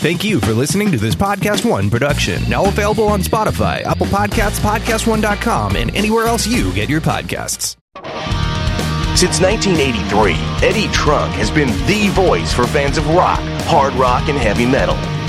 Thank you for listening to this Podcast One production, now available on Spotify, Apple Podcasts, PodcastOne.com, and anywhere else you get your podcasts. Since 1983, Eddie Trunk has been the voice for fans of rock, hard rock, and heavy metal.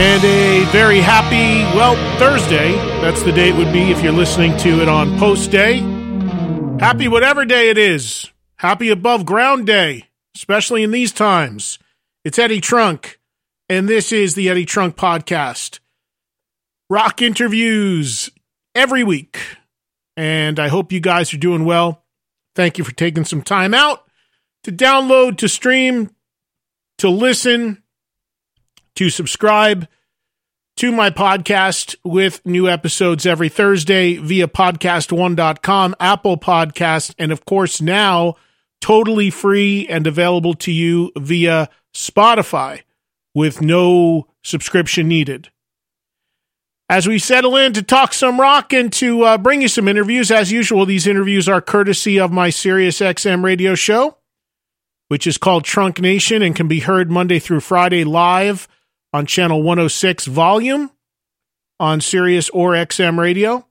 And a very happy, well, Thursday. That's the day it would be if you're listening to it on post day. Happy whatever day it is. Happy above ground day, especially in these times. It's Eddie Trunk, and this is the Eddie Trunk Podcast. Rock interviews every week. And I hope you guys are doing well. Thank you for taking some time out to download, to stream, to listen to subscribe to my podcast with new episodes every Thursday via podcast1.com, Apple Podcast, and of course now totally free and available to you via Spotify with no subscription needed. As we settle in to talk some rock and to uh, bring you some interviews, as usual, these interviews are courtesy of my Sirius XM radio show, which is called Trunk Nation and can be heard Monday through Friday live on channel 106 volume on Sirius or XM radio.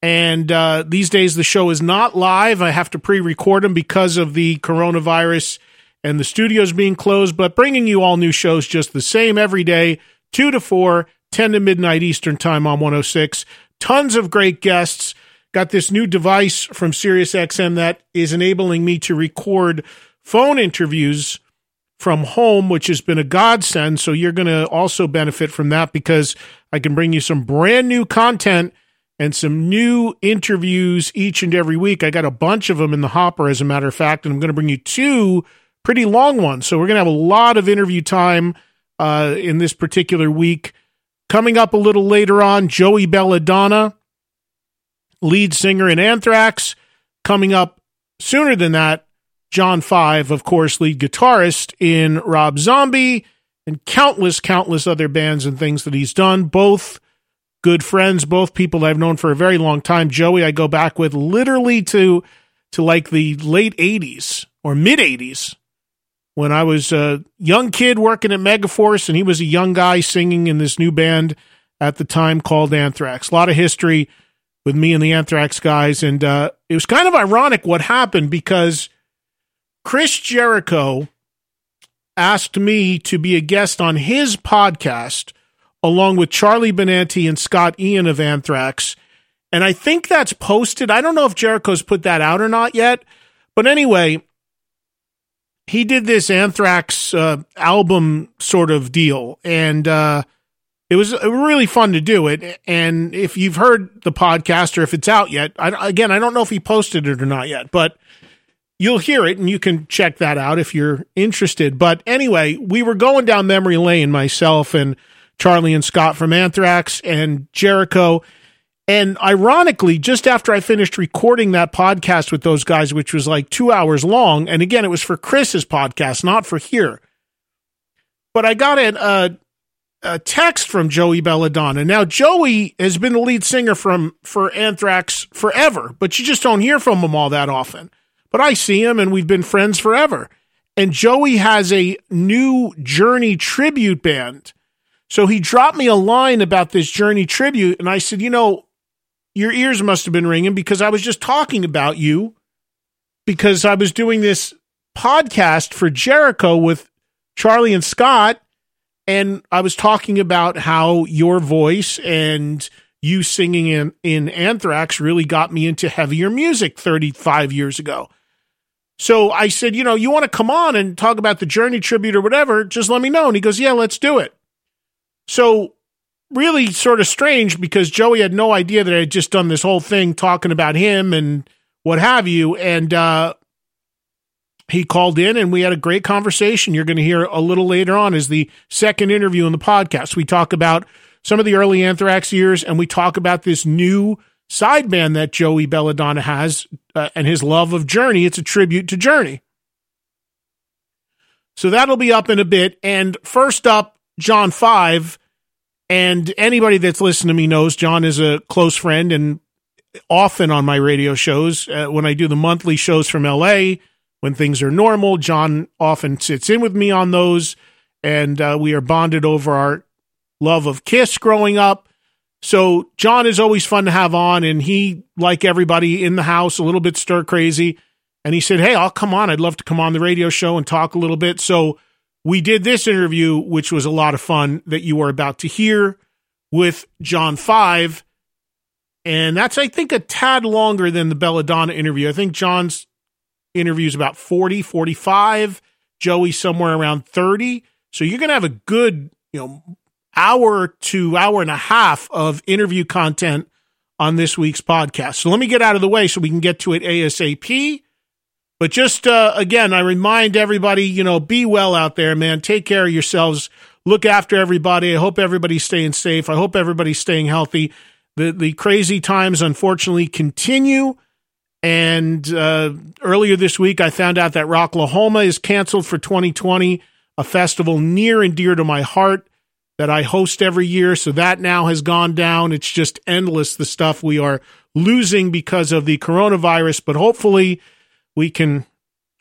And uh, these days, the show is not live. I have to pre record them because of the coronavirus and the studios being closed, but bringing you all new shows just the same every day, 2 to 4, 10 to midnight Eastern Time on 106. Tons of great guests. Got this new device from Sirius XM that is enabling me to record phone interviews from home, which has been a godsend. So you're going to also benefit from that because I can bring you some brand new content and some new interviews each and every week. I got a bunch of them in the hopper, as a matter of fact, and I'm going to bring you two pretty long ones. So we're going to have a lot of interview time uh, in this particular week. Coming up a little later on, Joey Belladonna, lead singer in Anthrax. Coming up sooner than that, John Five, of course, lead guitarist in Rob Zombie and countless, countless other bands and things that he's done. Both good friends, both people I've known for a very long time. Joey, I go back with literally to to like the late '80s or mid '80s when I was a young kid working at Megaforce, and he was a young guy singing in this new band at the time called Anthrax. A lot of history with me and the Anthrax guys, and uh, it was kind of ironic what happened because Chris Jericho asked me to be a guest on his podcast along with Charlie Benante and Scott Ian of Anthrax. And I think that's posted. I don't know if Jericho's put that out or not yet. But anyway, he did this Anthrax uh, album sort of deal. And uh, it was really fun to do it. And if you've heard the podcast or if it's out yet, I, again, I don't know if he posted it or not yet, but you'll hear it and you can check that out if you're interested. But anyway, we were going down memory lane, myself and Charlie and Scott from Anthrax and Jericho. And ironically, just after I finished recording that podcast with those guys, which was like two hours long, and again, it was for Chris's podcast, not for here. But I got an, uh, a text from Joey Belladonna. Now, Joey has been the lead singer from for Anthrax forever, but you just don't hear from him all that often. But I see him, and we've been friends forever. And Joey has a new Journey tribute band. So he dropped me a line about this Journey tribute, and I said, you know, your ears must have been ringing because I was just talking about you because I was doing this podcast for Jericho with Charlie and Scott and I was talking about how your voice and you singing in, in Anthrax really got me into heavier music 35 years ago. So I said, you know, you want to come on and talk about the Journey tribute or whatever, just let me know. And he goes, yeah, let's do it. So really sort of strange because Joey had no idea that I had just done this whole thing talking about him and what have you. And uh, he called in and we had a great conversation. You're going to hear a little later on is the second interview in the podcast. We talk about some of the early Anthrax years and we talk about this new side band that Joey Belladonna has uh, and his love of Journey. It's a tribute to Journey. So that'll be up in a bit. And first up, John 5. And anybody that's listened to me knows John is a close friend and often on my radio shows. Uh, when I do the monthly shows from LA, when things are normal. John often sits in with me on those, and uh, we are bonded over our love of Kiss growing up. So John is always fun to have on, and he, like everybody in the house, a little bit stir crazy. And he said, "Hey, I'll come on. I'd love to come on the radio show and talk a little bit." So we did this interview, which was a lot of fun that you are about to hear with John Five. And that's, I think, a tad longer than the Belladonna interview. I think John's interview is about 40, 45. Joey somewhere around 30. So you're going to have a good, you know, hour to hour and a half of interview content on this week's podcast. So let me get out of the way so we can get to it ASAP. But just uh, again, I remind everybody, you know, be well out there, man. Take care of yourselves. Look after everybody. I hope everybody's staying safe. I hope everybody's staying healthy. The the crazy times unfortunately continue. And uh, earlier this week, I found out that Rocklahoma is canceled for 2020, a festival near and dear to my heart that I host every year. So that now has gone down. It's just endless, the stuff we are losing because of the coronavirus. But hopefully, we can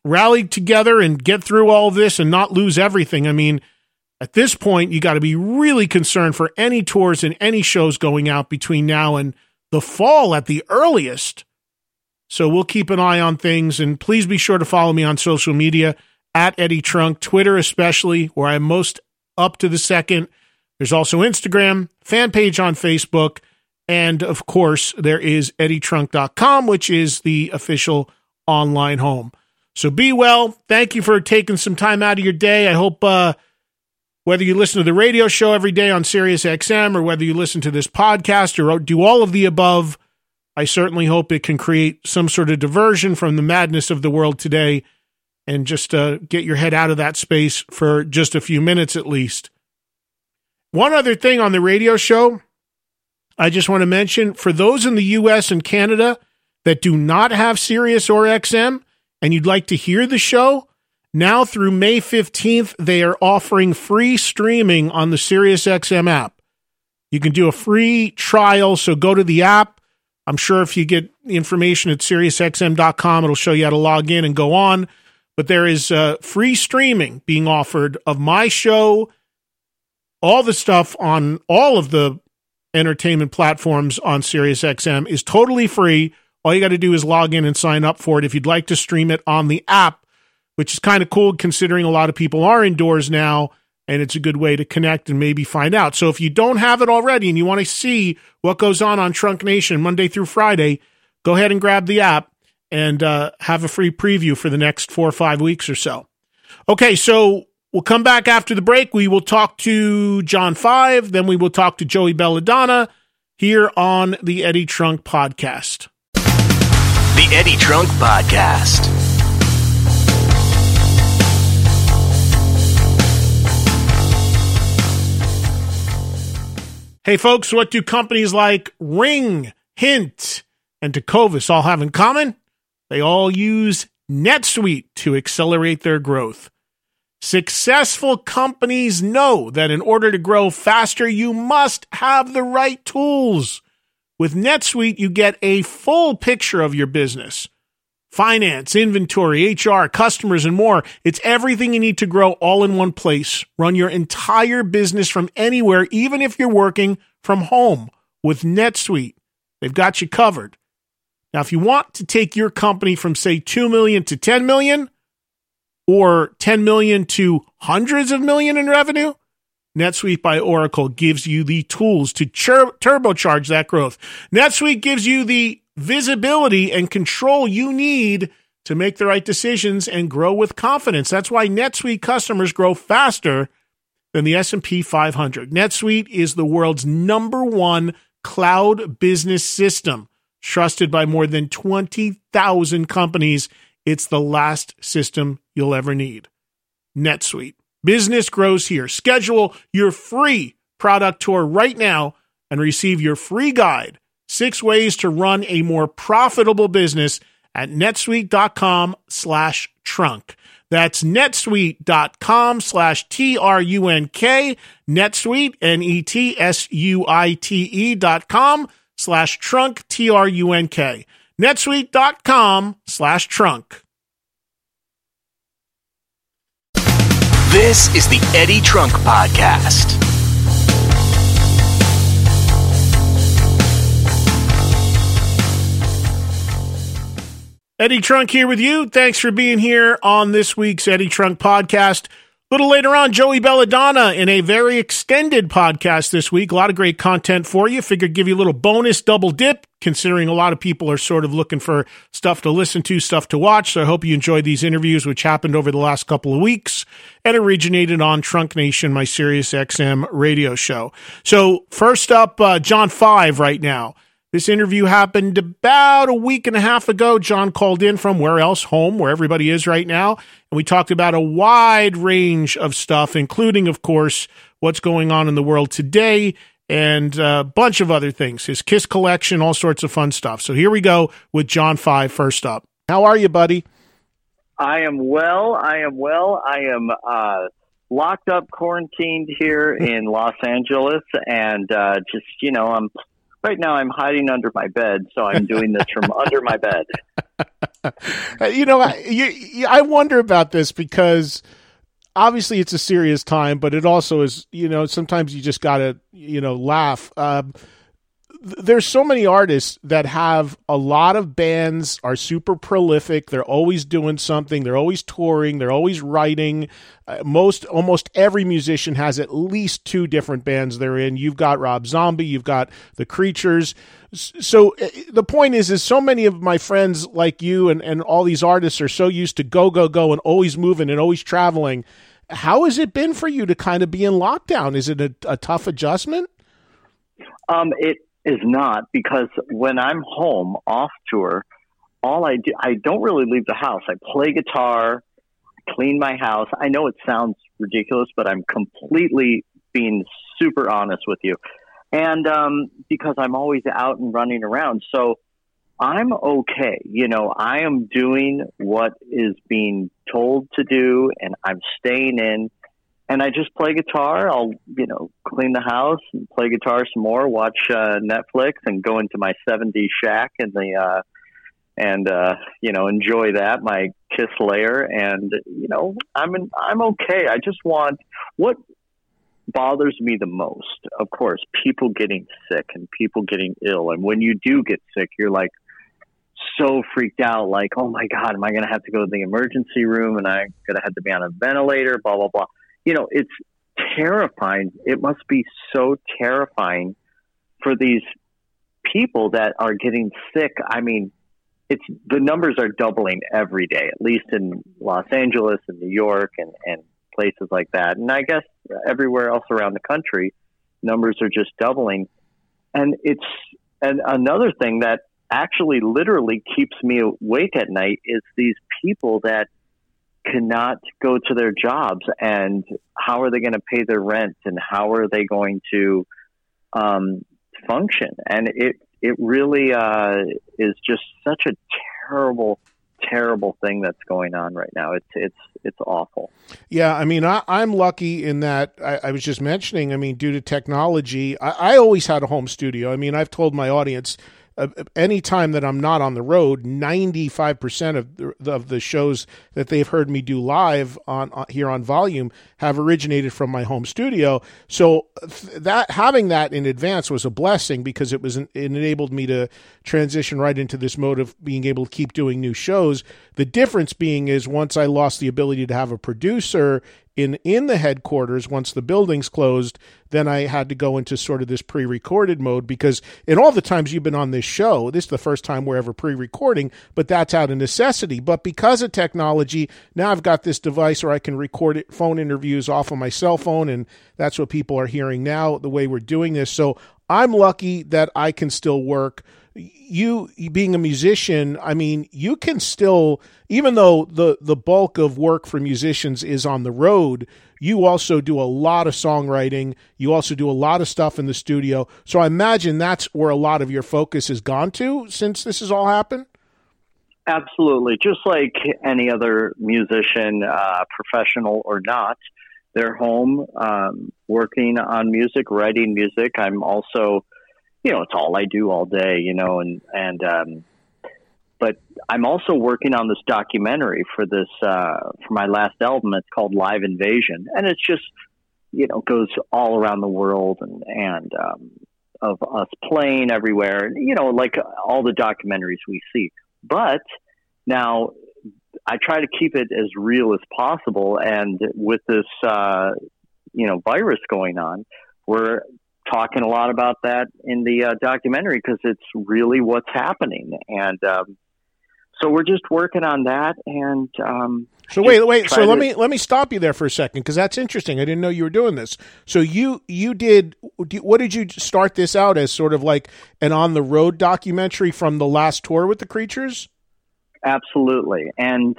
rally together and get through all this and not lose everything. I mean, at this point, you got to be really concerned for any tours and any shows going out between now and the fall at the earliest so we'll keep an eye on things. And please be sure to follow me on social media at Eddie Trunk, Twitter especially, where I'm most up to the second. There's also Instagram, fan page on Facebook, and of course, there is eddietrunk.com, which is the official online home. So be well. Thank you for taking some time out of your day. I hope uh, whether you listen to the radio show every day on Sirius XM or whether you listen to this podcast or do all of the above, I certainly hope it can create some sort of diversion from the madness of the world today and just uh, get your head out of that space for just a few minutes at least. One other thing on the radio show, I just want to mention for those in the US and Canada that do not have Sirius or XM and you'd like to hear the show, now through May 15th, they are offering free streaming on the SiriusXM app. You can do a free trial, so go to the app I'm sure if you get information at SiriusXM.com, it'll show you how to log in and go on. But there is uh, free streaming being offered of my show, all the stuff on all of the entertainment platforms on SiriusXM is totally free. All you got to do is log in and sign up for it if you'd like to stream it on the app, which is kind of cool considering a lot of people are indoors now and it's a good way to connect and maybe find out. So if you don't have it already and you want to see what goes on on Trunk Nation Monday through Friday, go ahead and grab the app and uh, have a free preview for the next four or five weeks or so. Okay, so we'll come back after the break. We will talk to John Five, then we will talk to Joey Belladonna here on the Eddie Trunk Podcast. The Eddie Trunk Podcast. Hey, folks, what do companies like Ring, Hint, and Tecovas all have in common? They all use NetSuite to accelerate their growth. Successful companies know that in order to grow faster, you must have the right tools. With NetSuite, you get a full picture of your business finance, inventory, HR, customers, and more. It's everything you need to grow all in one place. Run your entire business from anywhere, even if you're working from home with NetSuite. They've got you covered. Now, if you want to take your company from say 2 million to 10 million or 10 million to hundreds of million in revenue, NetSuite by Oracle gives you the tools to tur- turbocharge that growth. NetSuite gives you the visibility and control you need to make the right decisions and grow with confidence. That's why NetSuite customers grow faster than the S&P 500. NetSuite is the world's number 1 cloud business system, trusted by more than 20,000 companies. It's the last system you'll ever need. NetSuite. Business grows here. Schedule your free product tour right now and receive your free guide Six ways to run a more profitable business at netsuite.com slash trunk. That's netsuite.com slash T R U N K, netsuite, N E T S U I T E dot com slash trunk, T R U N K. netsuite.com slash trunk. This is the Eddie Trunk Podcast. Eddie Trunk here with you. Thanks for being here on this week's Eddie Trunk podcast. A little later on, Joey Belladonna in a very extended podcast this week. A lot of great content for you. Figured give you a little bonus double dip, considering a lot of people are sort of looking for stuff to listen to, stuff to watch. So I hope you enjoyed these interviews, which happened over the last couple of weeks and originated on Trunk Nation, my Sirius XM radio show. So first up, uh, John Five right now. This interview happened about a week and a half ago. John called in from where else? Home, where everybody is right now. And we talked about a wide range of stuff, including, of course, what's going on in the world today and a bunch of other things. His Kiss collection, all sorts of fun stuff. So here we go with John Five first up. How are you, buddy? I am well. I am well. I am uh, locked up, quarantined here in Los Angeles, and uh, just you know, I'm Right now, I'm hiding under my bed, so I'm doing this from under my bed. you know, I, you, I wonder about this because obviously it's a serious time, but it also is. You know, sometimes you just gotta, you know, laugh. Um, there's so many artists that have a lot of bands are super prolific. They're always doing something. They're always touring. They're always writing. Uh, most almost every musician has at least two different bands they're in. You've got rob zombie. You've got the creatures. So uh, the point is is so many of my friends like you and, and all these artists are so used to go go go and always moving and always traveling. How has it been for you to kind of be in lockdown? Is it a, a tough adjustment? Um, it is not because when I'm home off tour, all I do, I don't really leave the house. I play guitar, clean my house. I know it sounds ridiculous, but I'm completely being super honest with you. And um, because I'm always out and running around. So I'm okay. You know, I am doing what is being told to do and I'm staying in and I just play guitar. I'll, you know, clean the house and play guitar some more, watch uh, Netflix, and go into my '70s shack and the uh, and uh, you know enjoy that my Kiss layer. And you know, I'm I'm okay. I just want what bothers me the most, of course, people getting sick and people getting ill. And when you do get sick, you're like so freaked out, like, oh my god, am I going to have to go to the emergency room and I'm going to have to be on a ventilator? Blah blah blah you know, it's terrifying. It must be so terrifying for these people that are getting sick. I mean, it's the numbers are doubling every day, at least in Los Angeles and New York and, and places like that. And I guess everywhere else around the country, numbers are just doubling. And it's and another thing that actually literally keeps me awake at night is these people that cannot go to their jobs and how are they going to pay their rent and how are they going to um, function and it it really uh, is just such a terrible terrible thing that's going on right now. It's it's it's awful. Yeah, I mean, I, am lucky in that I, I, was just mentioning. I mean, due to technology, I, I always had a home studio. I mean, I've told my audience any time that I'm not on the road, 95% of the, of the shows that they've heard me do live on, here on Volume have originated from my home studio. So that having that in advance was a blessing because it was it enabled me to transition right into this mode of being able to keep doing new shows. The difference being is once I lost the ability to have a producer in in the headquarters once the building's closed then i had to go into sort of this pre-recorded mode because in all the times you've been on this show this is the first time we're ever pre-recording but that's out of necessity. But because of technology now i've got this device where i can record it, phone interviews off of my cell phone and that's what people are hearing now the way we're doing this. So i'm lucky that i can still work you being a musician, I mean, you can still, even though the the bulk of work for musicians is on the road, you also do a lot of songwriting. You also do a lot of stuff in the studio. So I imagine that's where a lot of your focus has gone to since this has all happened. Absolutely, just like any other musician, uh, professional or not, they're home um, working on music, writing music. I'm also you know, it's all I do all day, you know, and, and, um, but I'm also working on this documentary for this, uh, for my last album. It's called Live Invasion. And it's just, you know, goes all around the world and, and, um, of us playing everywhere, you know, like all the documentaries we see. But now I try to keep it as real as possible. And with this, uh, you know, virus going on, we're talking a lot about that in the uh, documentary because it's really what's happening. And um, so we're just working on that. And um, so wait, wait. So to... let me let me stop you there for a second because that's interesting. I didn't know you were doing this. So you you did what did you start this out as? Sort of like an on the road documentary from the last tour with the Creatures. Absolutely, and.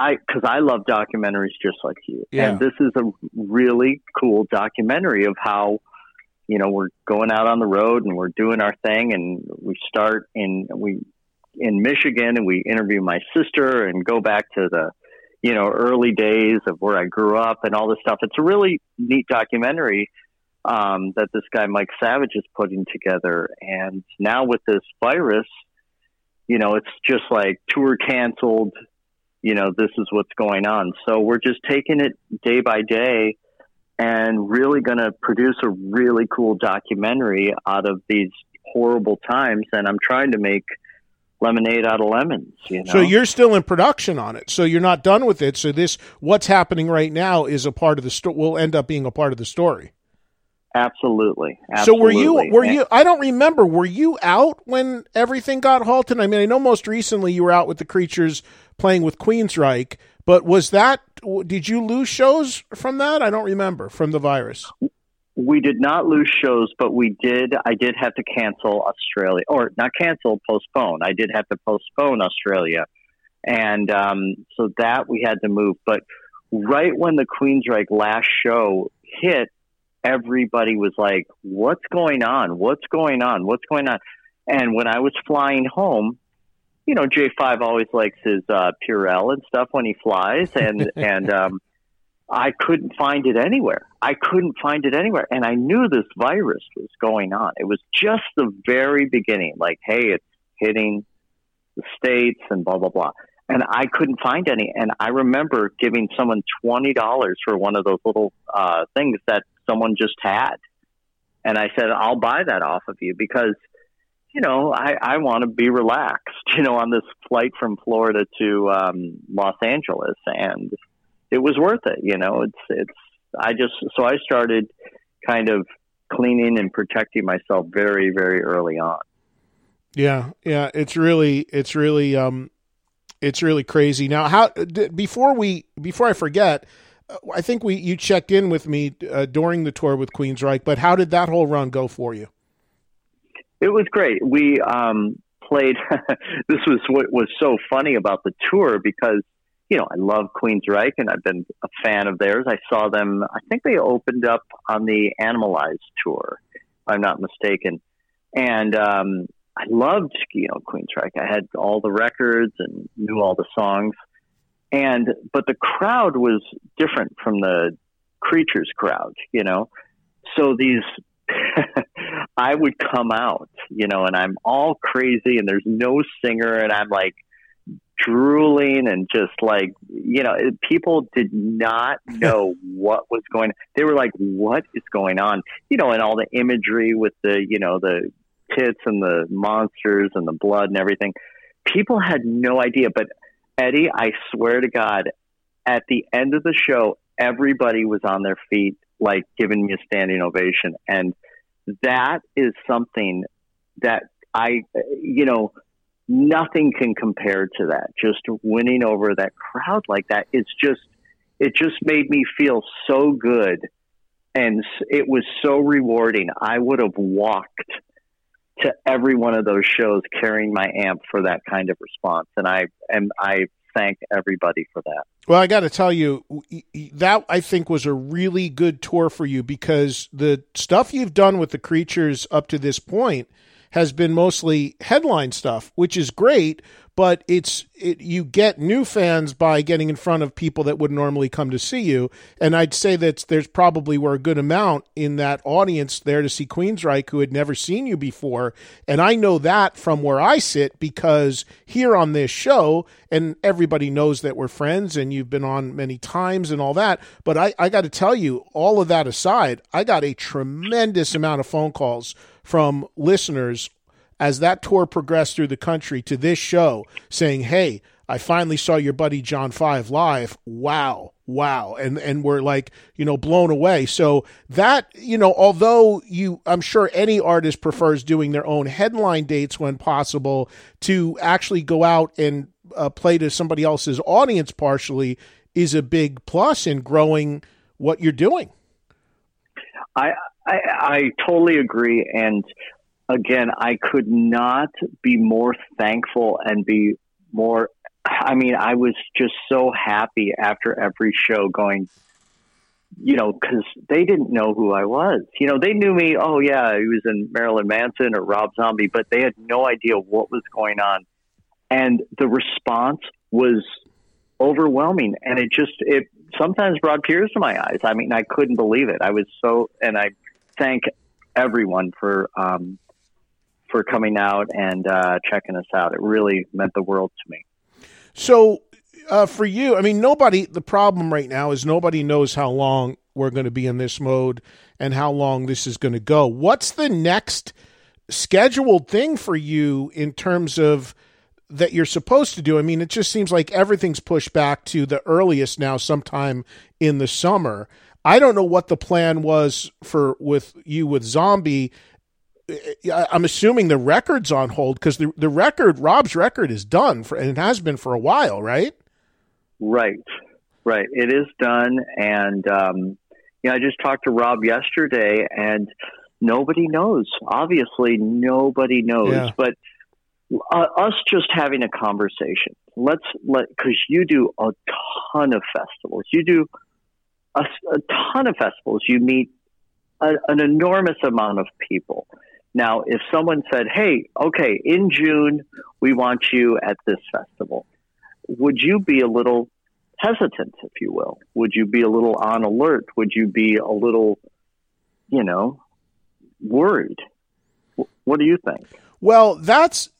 I because I love documentaries just like you, yeah. and this is a really cool documentary of how you know, we're going out on the road and we're doing our thing and we start in, we, in Michigan and we interview my sister and go back to the, you know, early days of where I grew up and all this stuff. It's a really neat documentary um, that this guy Mike Savage is putting together. And now with this virus, you know, it's just like tour canceled. You know, this is what's going on. So we're just taking it day by day and really going to produce a really cool documentary out of these horrible times. And I'm trying to make lemonade out of lemons. You know? So you're still in production on it. So you're not done with it. So this, what's happening right now, is a part of the story. Will end up being a part of the story. Absolutely. Absolutely. So were you were you I don't remember were you out when everything got halted? I mean, I know most recently you were out with the creatures playing with Queensryche, but was that did you lose shows from that? I don't remember from the virus. We did not lose shows, but we did. I did have to cancel Australia, or not cancel, postpone. I did have to postpone Australia, and um, so that we had to move. But right when the Queensryche last show hit, everybody was like, "What's going on? What's going on? What's going on?" And when I was flying home, you know, J5 always likes his uh, Purell and stuff when he flies, and and um, I couldn't find it anywhere. I couldn't find it anywhere, and I knew this virus was going on. It was just the very beginning, like, hey, it's hitting the states and blah blah blah. And I couldn't find any. And I remember giving someone twenty dollars for one of those little uh, things that someone just had, and I said, "I'll buy that off of you because." you know, I, I want to be relaxed, you know, on this flight from Florida to um, Los Angeles, and it was worth it. You know, it's it's. I just so I started kind of cleaning and protecting myself very very early on. Yeah, yeah, it's really it's really um it's really crazy. Now, how before we before I forget, uh, I think we you checked in with me uh, during the tour with Queens Queensryche, but how did that whole run go for you? It was great. We um, played. this was what was so funny about the tour because you know I love Queensryche and I've been a fan of theirs. I saw them. I think they opened up on the Animalized tour, if I'm not mistaken. And um, I loved you know Queensryche. I had all the records and knew all the songs, and but the crowd was different from the creatures crowd, you know. So these, I would come out, you know, and I'm all crazy, and there's no singer, and I'm like drooling and just like you know people did not know what was going they were like what is going on? You know and all the imagery with the you know the tits and the monsters and the blood and everything. People had no idea but eddie i swear to god at the end of the show everybody was on their feet like giving me a standing ovation. And that is something that i you know nothing can compare to that. Just winning over that crowd like that, it's just, it just made me feel so good. And it was so rewarding. I would have walked to every one of those shows carrying my amp for that kind of response. And I, and I thank everybody for that. Well, I got to tell you, that I think was a really good tour for you because the stuff you've done with the creatures up to this point has been mostly headline stuff, which is great, but it's it, you get new fans by getting in front of people that would normally come to see you. And I'd say that there's probably were a good amount in that audience there to see Queensryche who had never seen you before. And I know that from where I sit because here on this show, and everybody knows that we're friends and you've been on many times and all that. But I, I got to tell you, all of that aside, I got a tremendous amount of phone calls from listeners as that tour progressed through the country to this show saying, Hey, I finally saw your buddy John Five live. Wow. Wow. And and we're like, you know, blown away. So that, you know, although you I'm sure any artist prefers doing their own headline dates when possible to actually go out and uh, play to somebody else's audience partially is a big plus in growing what you're doing. I I, I totally agree. And again, I could not be more thankful and be more. I mean, I was just so happy after every show going, you know, because they didn't know who I was. You know, they knew me. Oh, yeah, he was in Marilyn Manson or Rob Zombie, but they had no idea what was going on. And the response was overwhelming. And it just, it sometimes brought tears to my eyes. I mean, I couldn't believe it. I was so, and I thank everyone for um, for coming out and uh, checking us out. It really meant the world to me. So, uh, for you, I mean, nobody. The problem right now is nobody knows how long we're going to be in this mode and how long this is going to go. What's the next scheduled thing for you in terms of? that you're supposed to do. I mean, it just seems like everything's pushed back to the earliest now, sometime in the summer. I don't know what the plan was for with you with Zombie. I'm assuming the record's on hold because the the record, Rob's record, is done for and it has been for a while, right? Right, right. It is done, and um, you know, I just talked to Rob yesterday, and nobody knows. Obviously, nobody knows, yeah. but. Uh, us just having a conversation. Let's let because you do a ton of festivals. You do a, a ton of festivals. You meet a, an enormous amount of people. Now, if someone said, "Hey, okay, in June we want you at this festival," would you be a little hesitant, if you will? Would you be a little on alert? Would you be a little, you know, worried? What do you think? Well, that's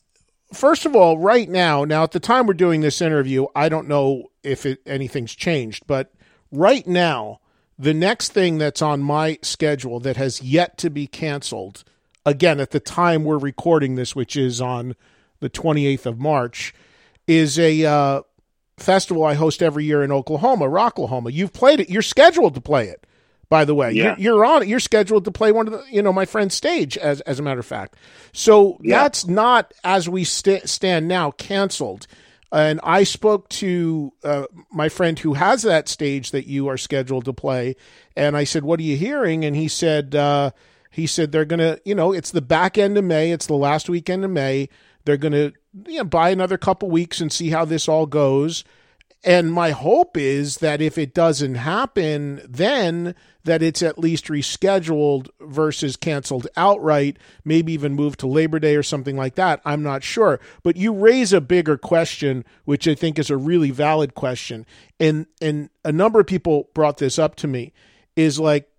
first of all, right now. Now, at the time we're doing this interview, I don't know if it, anything's changed, but right now, the next thing that's on my schedule that has yet to be canceled, again, at the time we're recording this, which is on the 28th of March, is a uh, festival I host every year in Oklahoma, Rocklahoma. You've played it. You're scheduled to play it, by the way. Yeah. You're, you're, on it. You're scheduled to play one of the, you know, my friend's stage, as, as a matter of fact. So yeah. that's not, as we st- stand now, canceled. And I spoke to uh, my friend who has that stage that you are scheduled to play, and I said, "What are you hearing?" And he said, uh, "He said they're gonna, you know, it's the back end of May, it's the last weekend of May. They're gonna, you know, buy another couple weeks and see how this all goes." And my hope is that if it doesn't happen, then that it's at least rescheduled versus canceled outright, maybe even moved to Labor Day or something like that. I'm not sure. But you raise a bigger question, which I think is a really valid question. And and a number of people brought this up to me is like,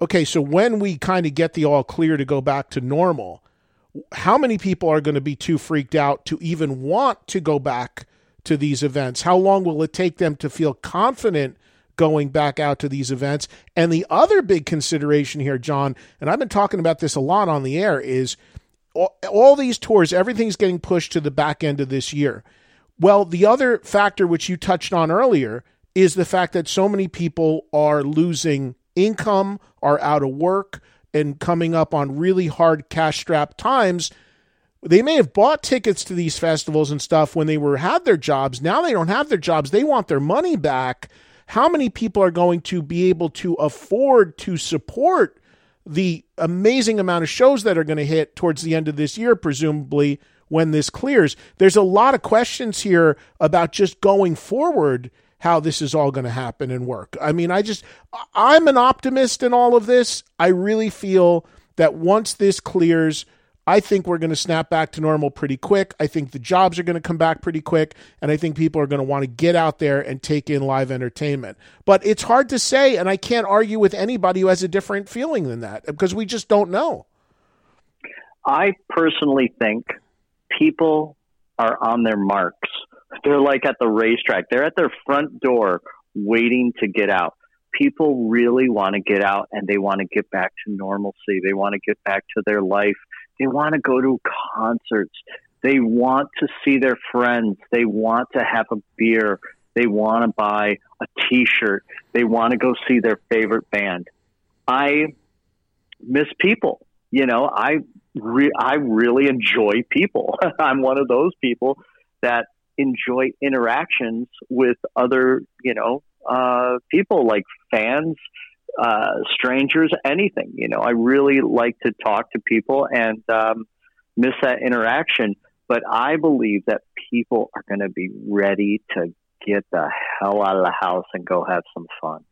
okay, so when we kind of get the all clear to go back to normal, how many people are going to be too freaked out to even want to go back to these events? How long will it take them to feel confident going back out to these events? And the other big consideration here, John, and I've been talking about this a lot on the air, is all, all these tours, everything's getting pushed to the back end of this year. Well, the other factor which you touched on earlier is the fact that so many people are losing income, are out of work, and coming up on really hard cash strapped times they may have bought tickets to these festivals and stuff when they were had their jobs. Now they don't have their jobs. They want their money back. How many people are going to be able to afford to support the amazing amount of shows that are going to hit towards the end of this year, presumably when this clears? There's a lot of questions here about just going forward how this is all going to happen and work. I mean, I just I'm an optimist in all of this. I really feel that once this clears, I think we're going to snap back to normal pretty quick. I think the jobs are going to come back pretty quick. And I think people are going to want to get out there and take in live entertainment. But it's hard to say. And I can't argue with anybody who has a different feeling than that because we just don't know. I personally think people are on their marks. They're like at the racetrack, they're at their front door waiting to get out people really want to get out and they want to get back to normalcy. They want to get back to their life they want to go to concerts. They want to see their friends. They want to have a beer. They want to buy a t-shirt. They want to go see their favorite band. I miss people. You know, I re- I really enjoy people. I'm one of those people that enjoy interactions with other, you know, uh, people like fans, uh, strangers, anything. You know, I really like to talk to people and um, miss that interaction. But I believe that people are going to be ready to get the hell out of the house and go have some fun.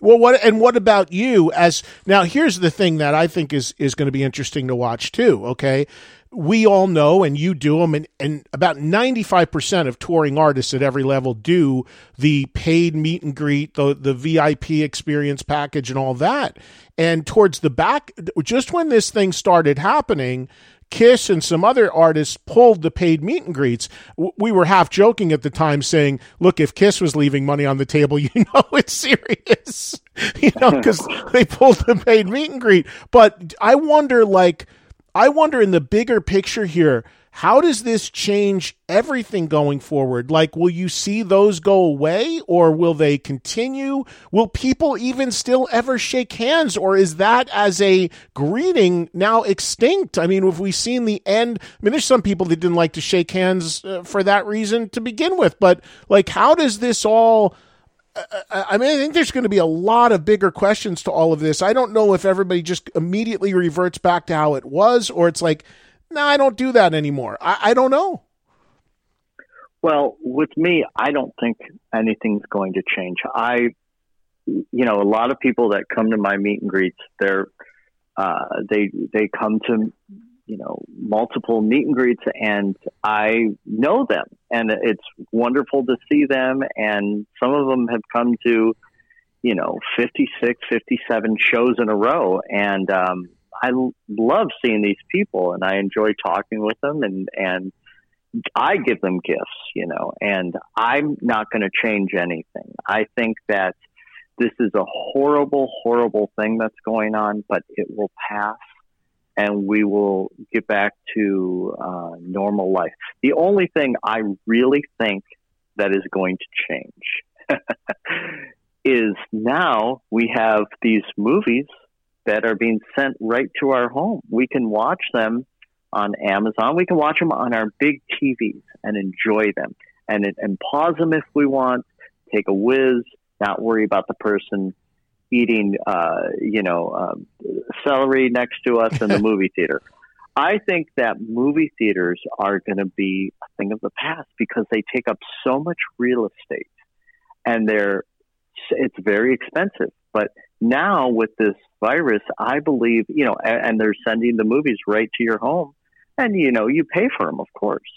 Well, what and what about you? As now, here's the thing that I think is is going to be interesting to watch too. Okay, we all know, and you do them, and, and about 95% of touring artists at every level do the paid meet and greet, the, the VIP experience package, and all that. And towards the back, just when this thing started happening, Kiss and some other artists pulled the paid meet and greets. We were half joking at the time saying, look, if Kiss was leaving money on the table, you know it's serious, you know, because they pulled the paid meet and greet. But I wonder, like, I wonder in the bigger picture here, how does this change everything going forward? Like, will you see those go away or will they continue? Will people even still ever shake hands or is that as a greeting now extinct? I mean, have we seen the end? I mean, there's some people that didn't like to shake hands uh, for that reason to begin with, but like, how does this all I mean, I think there's going to be a lot of bigger questions to all of this. I don't know if everybody just immediately reverts back to how it was, or it's like, no, nah, I don't do that anymore. I, I don't know. Well, with me, I don't think anything's going to change. I, you know, a lot of people that come to my meet and greets, they're, uh, they, they come to you know multiple meet and greets and I know them and it's wonderful to see them and some of them have come to you know 56 57 shows in a row and um I love seeing these people and I enjoy talking with them and and I give them gifts you know and I'm not going to change anything. I think that this is a horrible horrible thing that's going on but it will pass and we will get back to uh, normal life. The only thing I really think that is going to change is now we have these movies that are being sent right to our home. We can watch them on Amazon. We can watch them on our big TVs and enjoy them and, and pause them if we want, take a whiz, not worry about the person eating, uh, you know, um, celery next to us in the movie theater. I think that movie theaters are going to be a thing of the past because they take up so much real estate. and they're it's very expensive. But now with this virus, I believe you know, and, and they're sending the movies right to your home, and you know, you pay for them, of course,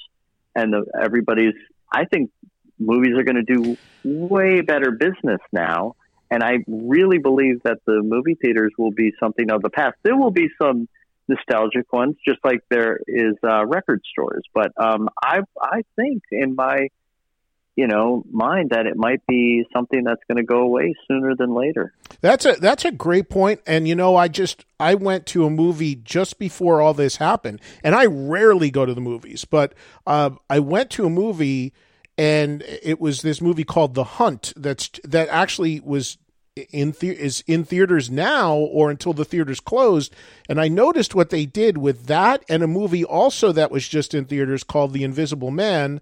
and the, everybody's. I think movies are going to do way better business now. And I really believe that the movie theaters will be something of the past. There will be some nostalgic ones, just like there is uh, record stores. But um, I, I think in my, you know, mind that it might be something that's going to go away sooner than later. That's a that's a great point. And you know, I just I went to a movie just before all this happened, and I rarely go to the movies, but uh, I went to a movie and it was this movie called The Hunt that's that actually was in the- is in theaters now or until the theaters closed. And I noticed what they did with that and a movie also that was just in theaters called The Invisible Man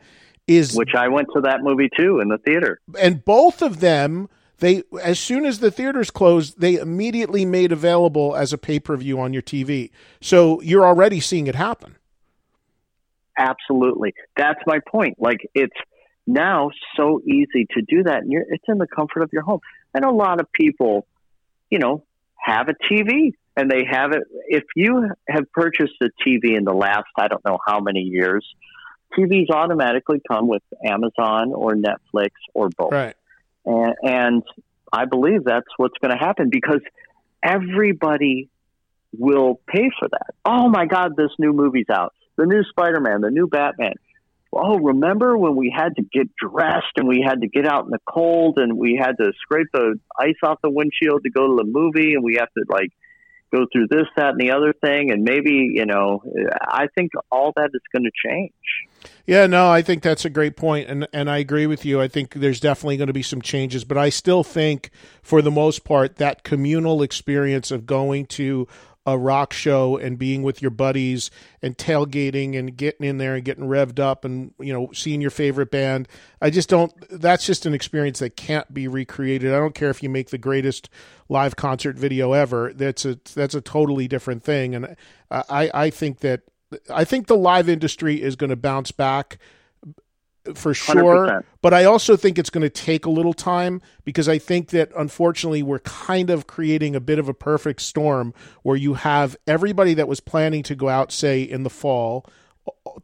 is which I went to that movie too in the theater. And both of them they as soon as the theaters closed they immediately made available as a pay-per-view on your TV so you're already seeing it happen. Absolutely. That's my point. Like it's now so easy to do that and you're, it's in the comfort of your home. And a lot of people you know have a tv and they have it. If you have purchased a tv in the last i don't know how many years tvs automatically come with amazon or netflix or both. Right. And, and i believe that's what's going to happen because everybody will pay for that. Oh my god this new movie's out. The new spider-man the new batman oh, remember when we had to get dressed and we had to get out in the cold and we had to scrape the ice off the windshield to go to the movie and we have to like go through this, that, and the other thing. And maybe, you know, I think all that is going to change. Yeah, no, I think that's a great point, and and I agree with you. I think there's definitely going to be some changes, but I still think, for the most part, that communal experience of going to a rock show and being with your buddies and tailgating and getting in there and getting revved up and you know seeing your favorite band. I just don't that's just an experience that can't be recreated. I don't care if you make the greatest live concert video ever. That's a that's a totally different thing. And i i think that i think the live industry is going to bounce back for sure. 100%. But I also think it's going to take a little time because I think that unfortunately we're kind of creating a bit of a perfect storm where you have everybody that was planning to go out, say, in the fall,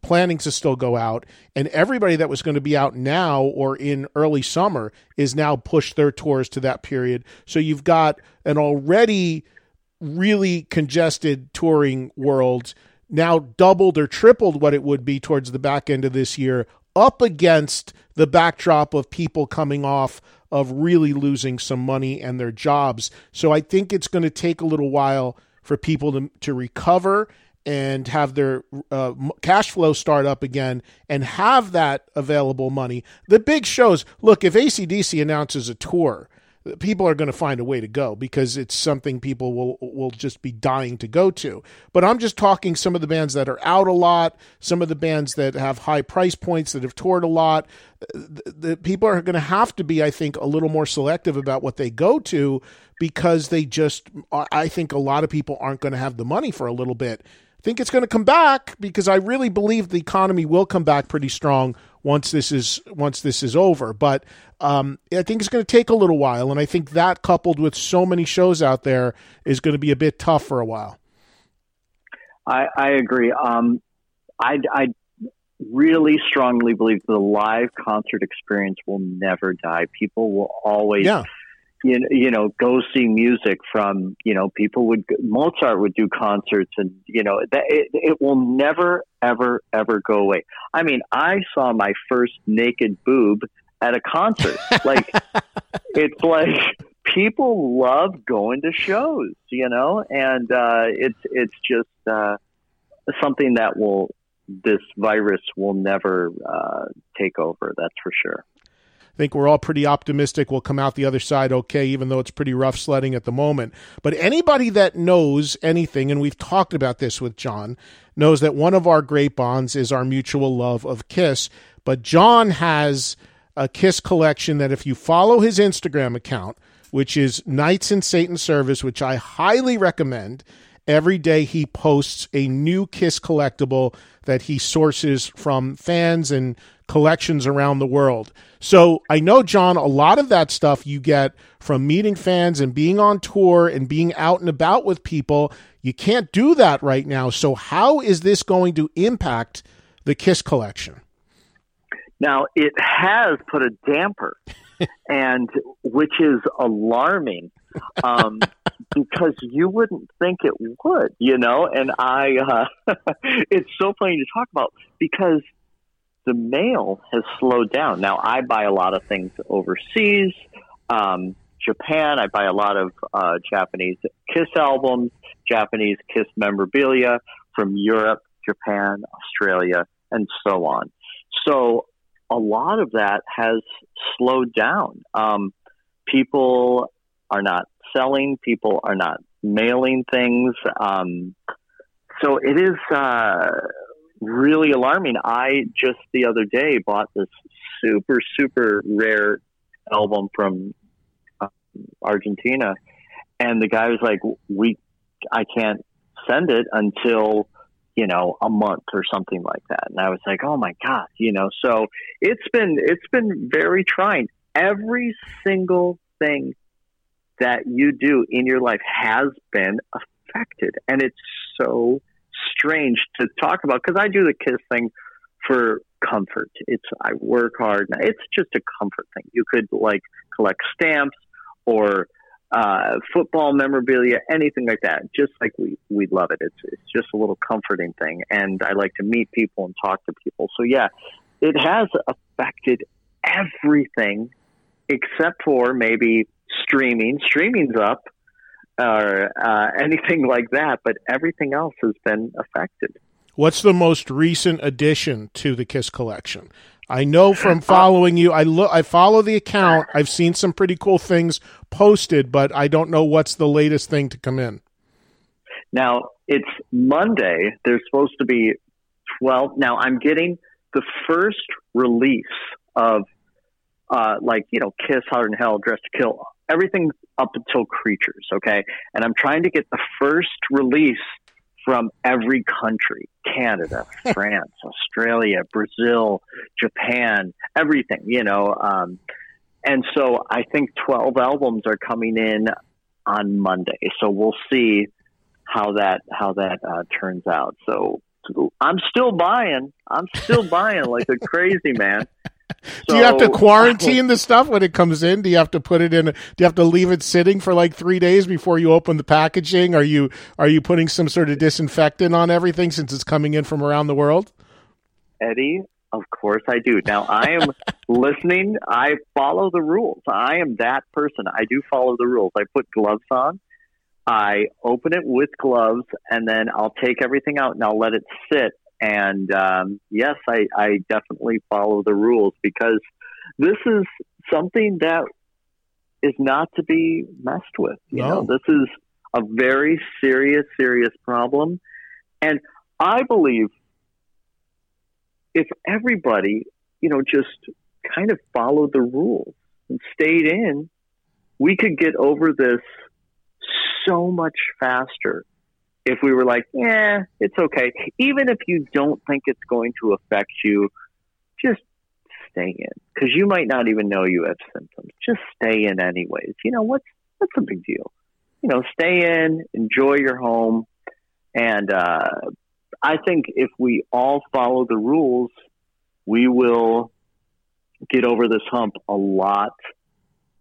planning to still go out, and everybody that was going to be out now or in early summer is now pushed their tours to that period. So you've got an already really congested touring world now doubled or tripled what it would be towards the back end of this year up against the backdrop of people coming off of really losing some money and their jobs. So I think it's going to take a little while for people to, to recover and have their uh, cash flow start up again and have that available money. The big shows look, if ACDC announces a tour, people are going to find a way to go because it's something people will will just be dying to go to. But I'm just talking some of the bands that are out a lot, some of the bands that have high price points that have toured a lot. The, the people are going to have to be, I think, a little more selective about what they go to because they just, I think, a lot of people aren't going to have the money for a little bit. I think it's going to come back because I really believe the economy will come back pretty strong once this is once this is over. But um, I think it's going to take a little while, and I think that coupled with so many shows out there is going to be a bit tough for a while. I, I agree. Um, I, I really strongly believe the live concert experience will never die. People will always. Yeah you know, you know, go see music from, you know, people would, Mozart would do concerts and, you know, that, it, it will never, ever, ever go away. I mean, I saw my first naked boob at a concert. like, it's like people love going to shows, you know, and, uh, it's, it's just, uh, something that will, this virus will never, uh, take over. That's for sure think we're all pretty optimistic we'll come out the other side okay, even though it's pretty rough sledding at the moment. But anybody that knows anything, and we've talked about this with John, knows that one of our great bonds is our mutual love of Kiss. But John has a Kiss collection that if you follow his Instagram account, which is Knights in Satan's Service, which I highly recommend, every day he posts a new Kiss collectible that he sources from fans and collections around the world. So I know, John, a lot of that stuff you get from meeting fans and being on tour and being out and about with people. You can't do that right now. So, how is this going to impact the Kiss collection? Now, it has put a damper, and which is alarming um, because you wouldn't think it would, you know. And I, uh, it's so funny to talk about because the mail has slowed down. Now, I buy a lot of things overseas, um, Japan. I buy a lot of uh, Japanese Kiss albums, Japanese Kiss memorabilia from Europe, Japan, Australia, and so on. So a lot of that has slowed down. Um, people are not selling, people are not mailing things. Um, so it is uh, really alarming. I just the other day bought this super, super rare album from uh, Argentina, and the guy was like, "We, I can't send it until." you know, a month or something like that. And I was like, oh my God, you know, so it's been, it's been very trying. Every single thing that you do in your life has been affected. And it's so strange to talk about because I do the kiss thing for comfort. It's, I work hard. It's just a comfort thing. You could like collect stamps or, uh, football memorabilia, anything like that. Just like we we love it. It's it's just a little comforting thing, and I like to meet people and talk to people. So yeah, it has affected everything except for maybe streaming. Streaming's up or uh, anything like that, but everything else has been affected. What's the most recent addition to the Kiss collection? I know from following you, I look, I follow the account. I've seen some pretty cool things posted, but I don't know what's the latest thing to come in. Now it's Monday. There's supposed to be twelve. Now I'm getting the first release of, uh, like you know, Kiss, Heart and Hell, Dressed to Kill, everything up until Creatures. Okay, and I'm trying to get the first release from every country Canada, France, Australia, Brazil, Japan, everything, you know. Um, and so I think 12 albums are coming in on Monday. So we'll see how that how that uh, turns out. So I'm still buying. I'm still buying like a crazy man. Do you have to quarantine the stuff when it comes in? Do you have to put it in? Do you have to leave it sitting for like three days before you open the packaging? Are you are you putting some sort of disinfectant on everything since it's coming in from around the world? Eddie, of course I do. Now I am listening. I follow the rules. I am that person. I do follow the rules. I put gloves on. I open it with gloves, and then I'll take everything out and I'll let it sit and um, yes, I, I definitely follow the rules because this is something that is not to be messed with. You no. know, this is a very serious, serious problem. And I believe if everybody, you know, just kind of followed the rules and stayed in, we could get over this so much faster if we were like, yeah, it's okay, even if you don't think it's going to affect you, just stay in because you might not even know you have symptoms. Just stay in anyways. You know what's what's a big deal? You know, stay in, enjoy your home, and uh, I think if we all follow the rules, we will get over this hump a lot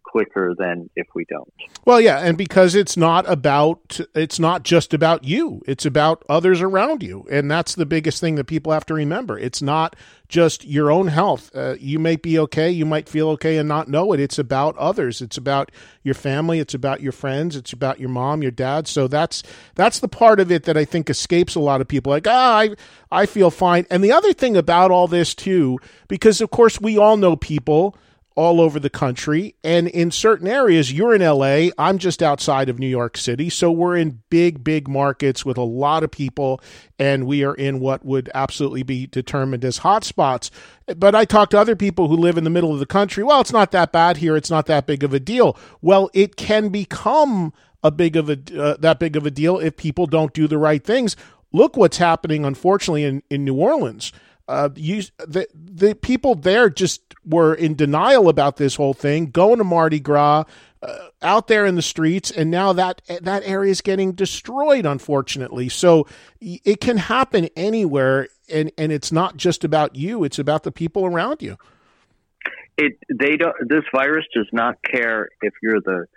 quicker than if we don't. Well, yeah, and because it's not about it's not just about you. It's about others around you, and that's the biggest thing that people have to remember. It's not just your own health. Uh, you may be okay, you might feel okay and not know it. It's about others. It's about your family, it's about your friends, it's about your mom, your dad. So that's that's the part of it that I think escapes a lot of people like, "Ah, I I feel fine." And the other thing about all this too, because of course we all know people all over the country. And in certain areas, you're in LA, I'm just outside of New York City. So we're in big, big markets with a lot of people, and we are in what would absolutely be determined as hotspots. But I talk to other people who live in the middle of the country. Well, it's not that bad here. It's not that big of a deal. Well, it can become a big of a uh, that big of a deal if people don't do the right things. Look what's happening, unfortunately, in, in New Orleans. Uh, you, the the people there just were in denial about this whole thing, going to Mardi Gras, uh, out there in the streets, and now that that area is getting destroyed, unfortunately. So it can happen anywhere, and and it's not just about you; it's about the people around you. It they don't. This virus does not care if you're the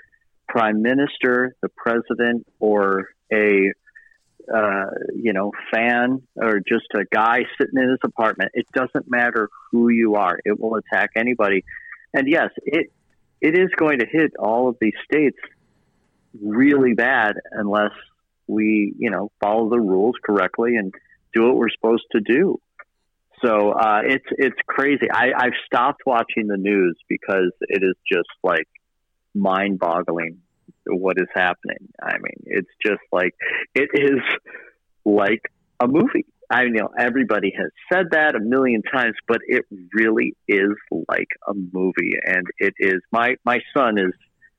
prime minister, the president, or a uh, you know fan or just a guy sitting in his apartment. It doesn't matter who you are; it will attack anybody. And yes, it it is going to hit all of these states really bad unless we, you know, follow the rules correctly and do what we're supposed to do. So uh, it's it's crazy. I, I've stopped watching the news because it is just like mind-boggling what is happening. I mean, it's just like it is like a movie. I know everybody has said that a million times, but it really is like a movie, and it is. My my son is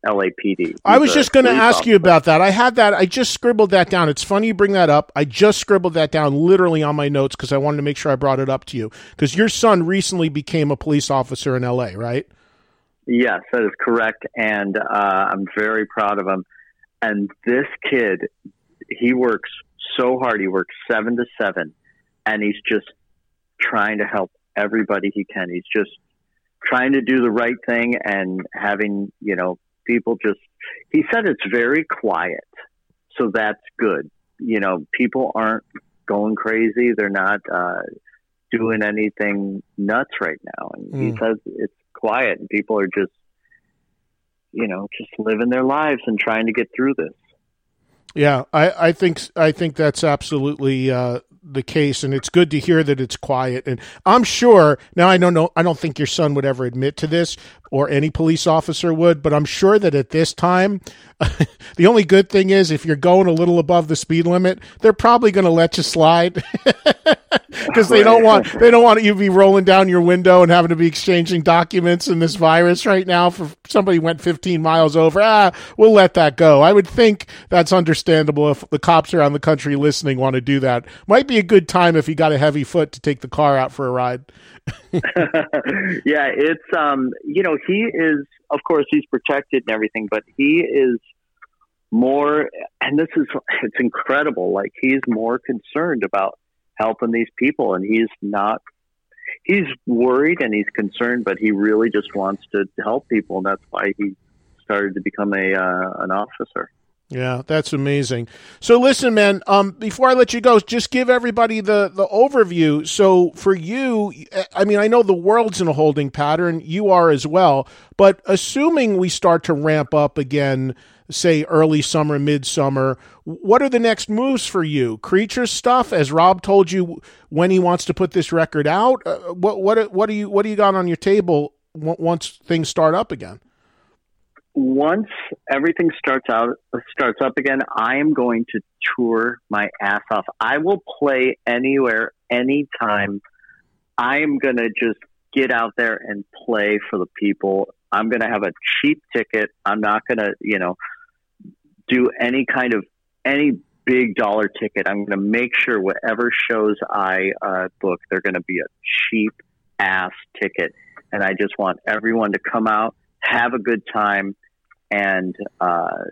LAPD. He's I was just going to ask officer. you about that. I had that. I just scribbled that down. It's funny you bring that up. I just scribbled that down literally on my notes because I wanted to make sure I brought it up to you because your son recently became a police officer in LA, right? Yes, that is correct, and uh, I'm very proud of him. And this kid, he works so hard. He works seven to seven and he's just trying to help everybody he can. He's just trying to do the right thing and having, you know, people just, he said it's very quiet. So that's good. You know, people aren't going crazy. They're not uh, doing anything nuts right now. And mm. he hmm. says it's quiet and people are just, you know, just living their lives and trying to get through this. Yeah, I, I think I think that's absolutely uh, the case, and it's good to hear that it's quiet. And I'm sure now I don't know I don't think your son would ever admit to this, or any police officer would, but I'm sure that at this time, the only good thing is if you're going a little above the speed limit, they're probably going to let you slide because they don't want they don't want you to be rolling down your window and having to be exchanging documents in this virus right now. For somebody went 15 miles over, ah, we'll let that go. I would think that's understandable if the cops around the country listening want to do that. Might be a good time if you got a heavy foot to take the car out for a ride. yeah, it's um, you know, he is of course he's protected and everything, but he is more and this is it's incredible. Like he's more concerned about helping these people and he's not he's worried and he's concerned, but he really just wants to help people and that's why he started to become a uh, an officer. Yeah, that's amazing. So listen, man, um, before I let you go, just give everybody the, the overview. So for you, I mean, I know the world's in a holding pattern. You are as well. But assuming we start to ramp up again, say early summer, midsummer, what are the next moves for you? Creature stuff, as Rob told you when he wants to put this record out. Uh, what what what do you what do you got on your table once things start up again? Once everything starts out starts up again, I am going to tour my ass off. I will play anywhere, anytime. I am going to just get out there and play for the people. I'm going to have a cheap ticket. I'm not going to, you know, do any kind of any big dollar ticket. I'm going to make sure whatever shows I uh, book, they're going to be a cheap ass ticket. And I just want everyone to come out, have a good time, and uh,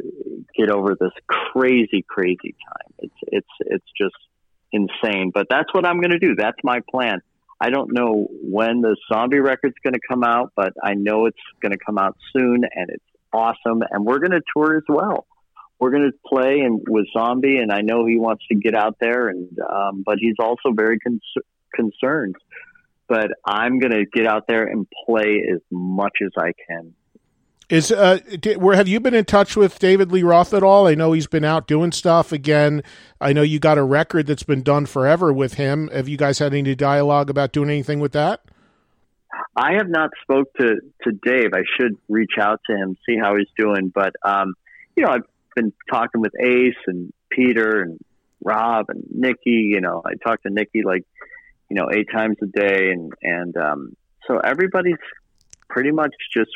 get over this crazy, crazy time. It's it's it's just insane. But that's what I'm going to do. That's my plan. I don't know when the zombie record's going to come out, but I know it's going to come out soon, and it's awesome. And we're going to tour as well. We're going to play and with Zombie, and I know he wants to get out there, and um, but he's also very con- concerned. But I'm going to get out there and play as much as I can is uh, where have you been in touch with David Lee Roth at all? I know he's been out doing stuff again. I know you got a record that's been done forever with him. Have you guys had any dialogue about doing anything with that? I have not spoke to to Dave. I should reach out to him, see how he's doing. But um, you know, I've been talking with Ace and Peter and Rob and Nikki. You know, I talk to Nikki like you know eight times a day, and and um, so everybody's pretty much just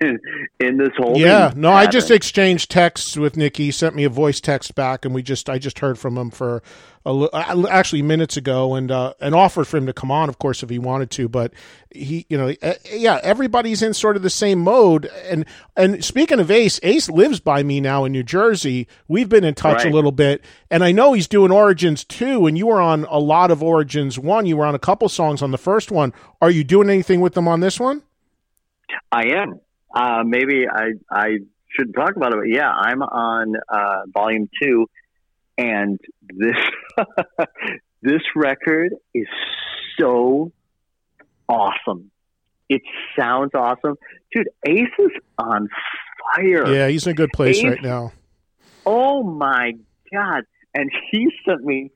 in, this whole. Yeah, no, I just exchanged texts with Nikki. He sent me a voice text back, and we just I just heard from him for a, actually minutes ago, and uh, and offered for him to come on, of course, if he wanted to. But he, you know, yeah, everybody's in sort of the same mode. And and speaking of Ace, Ace lives by me now in New Jersey. We've been in touch right. a little bit, and I know he's doing Origins too. And you were on a lot of Origins one. You were on a couple songs on the first one. Are you doing anything with them on this one? I am. Uh, maybe I I should talk about it. Yeah, I'm on uh, volume two, and this this record is so awesome. It sounds awesome, dude. Ace is on fire. Yeah, he's in a good place Ace, right now. Oh my god! And he sent me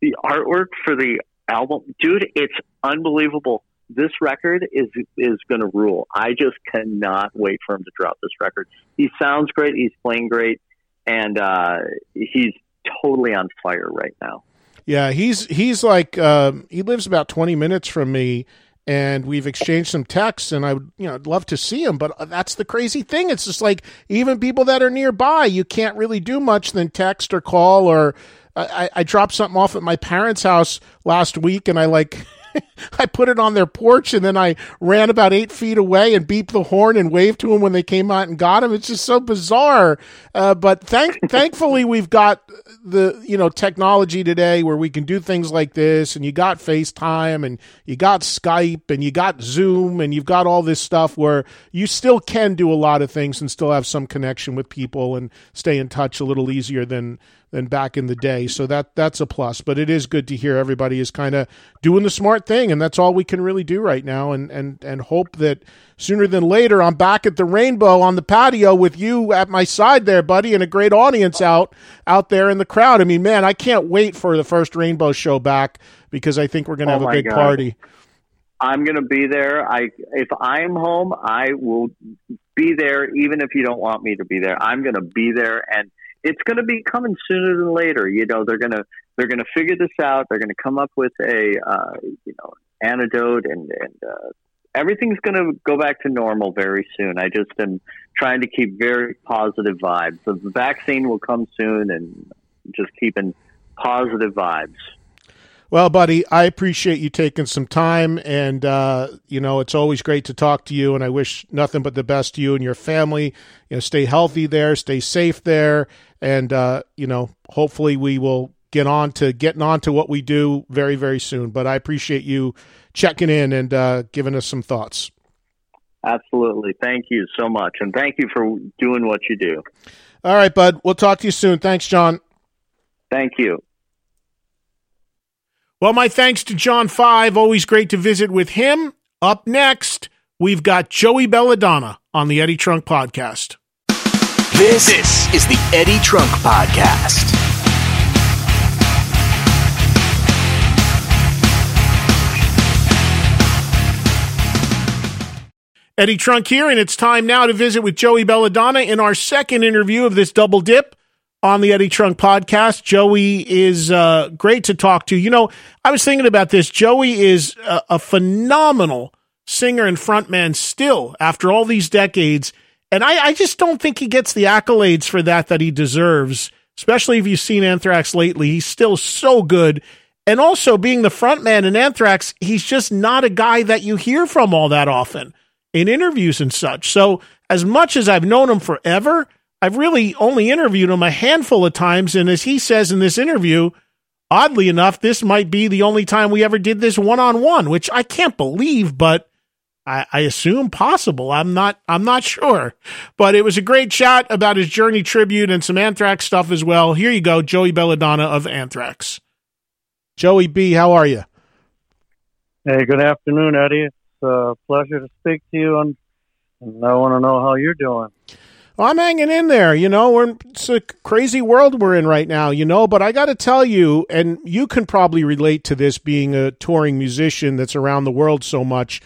the artwork for the album, dude. It's unbelievable this record is is going to rule. I just cannot wait for him to drop this record. He sounds great. He's playing great, and uh, he's totally on fire right now. Yeah, he's he's like um, he lives about twenty minutes from me, and we've exchanged some texts. And I would you know love to see him, but that's the crazy thing. It's just like even people that are nearby, you can't really do much than text or call or. I, I dropped something off at my parents' house last week, and I like I put it on their porch and then I ran about eight feet away and beeped the horn and waved to them when they came out and got him. It's just so bizarre. Uh, but thank, thankfully we've got the, you know, technology today where we can do things like this and you got FaceTime and you got Skype and you got Zoom and you've got all this stuff where you still can do a lot of things and still have some connection with people and stay in touch a little easier than, than back in the day. So that that's a plus. But it is good to hear everybody is kind of doing the smart thing, and that's all we can really do right now. And and and hope that sooner than later, I'm back at the Rainbow on the patio with you at my side there, buddy, and a great audience out out there in the crowd. I mean, man, I can't wait for the first Rainbow show back because I think we're going to oh have a big God. party. I'm going to be there. I if I'm home, I will be there even if you don't want me to be there. I'm going to be there and it's going to be coming sooner than later. You know, they're going to they're going to figure this out. They're going to come up with a uh, you know antidote, and and uh, everything's going to go back to normal very soon. I just am trying to keep very positive vibes. The vaccine will come soon, and just keeping positive vibes. Well, buddy, I appreciate you taking some time, and uh, you know it's always great to talk to you. And I wish nothing but the best to you and your family. You know, stay healthy there, stay safe there, and uh, you know, hopefully we will get on to getting on to what we do very, very soon. But I appreciate you checking in and uh, giving us some thoughts. Absolutely, thank you so much, and thank you for doing what you do. All right, bud. We'll talk to you soon. Thanks, John. Thank you. Well, my thanks to John 5. Always great to visit with him. Up next, we've got Joey Belladonna on the Eddie Trunk Podcast. This, this is the Eddie Trunk Podcast. Eddie Trunk here, and it's time now to visit with Joey Belladonna in our second interview of this double dip on the Eddie Trunk podcast. Joey is uh, great to talk to. You know, I was thinking about this. Joey is a, a phenomenal singer and frontman still after all these decades. And I, I, just don't think he gets the accolades for that that he deserves, especially if you've seen Anthrax lately. He's still so good. And also being the frontman in Anthrax, he's just not a guy that you hear from all that often in interviews and such. So as much as I've known him forever, I've really only interviewed him a handful of times. And as he says in this interview, oddly enough, this might be the only time we ever did this one on one, which I can't believe, but I, assume possible. I'm not, I'm not sure, but it was a great chat about his journey tribute and some Anthrax stuff as well. Here you go. Joey Belladonna of Anthrax. Joey B, how are you? Hey, good afternoon, Eddie. A pleasure to speak to you, and, and I want to know how you're doing. I'm hanging in there. You know, we're it's a crazy world we're in right now. You know, but I got to tell you, and you can probably relate to this, being a touring musician that's around the world so much.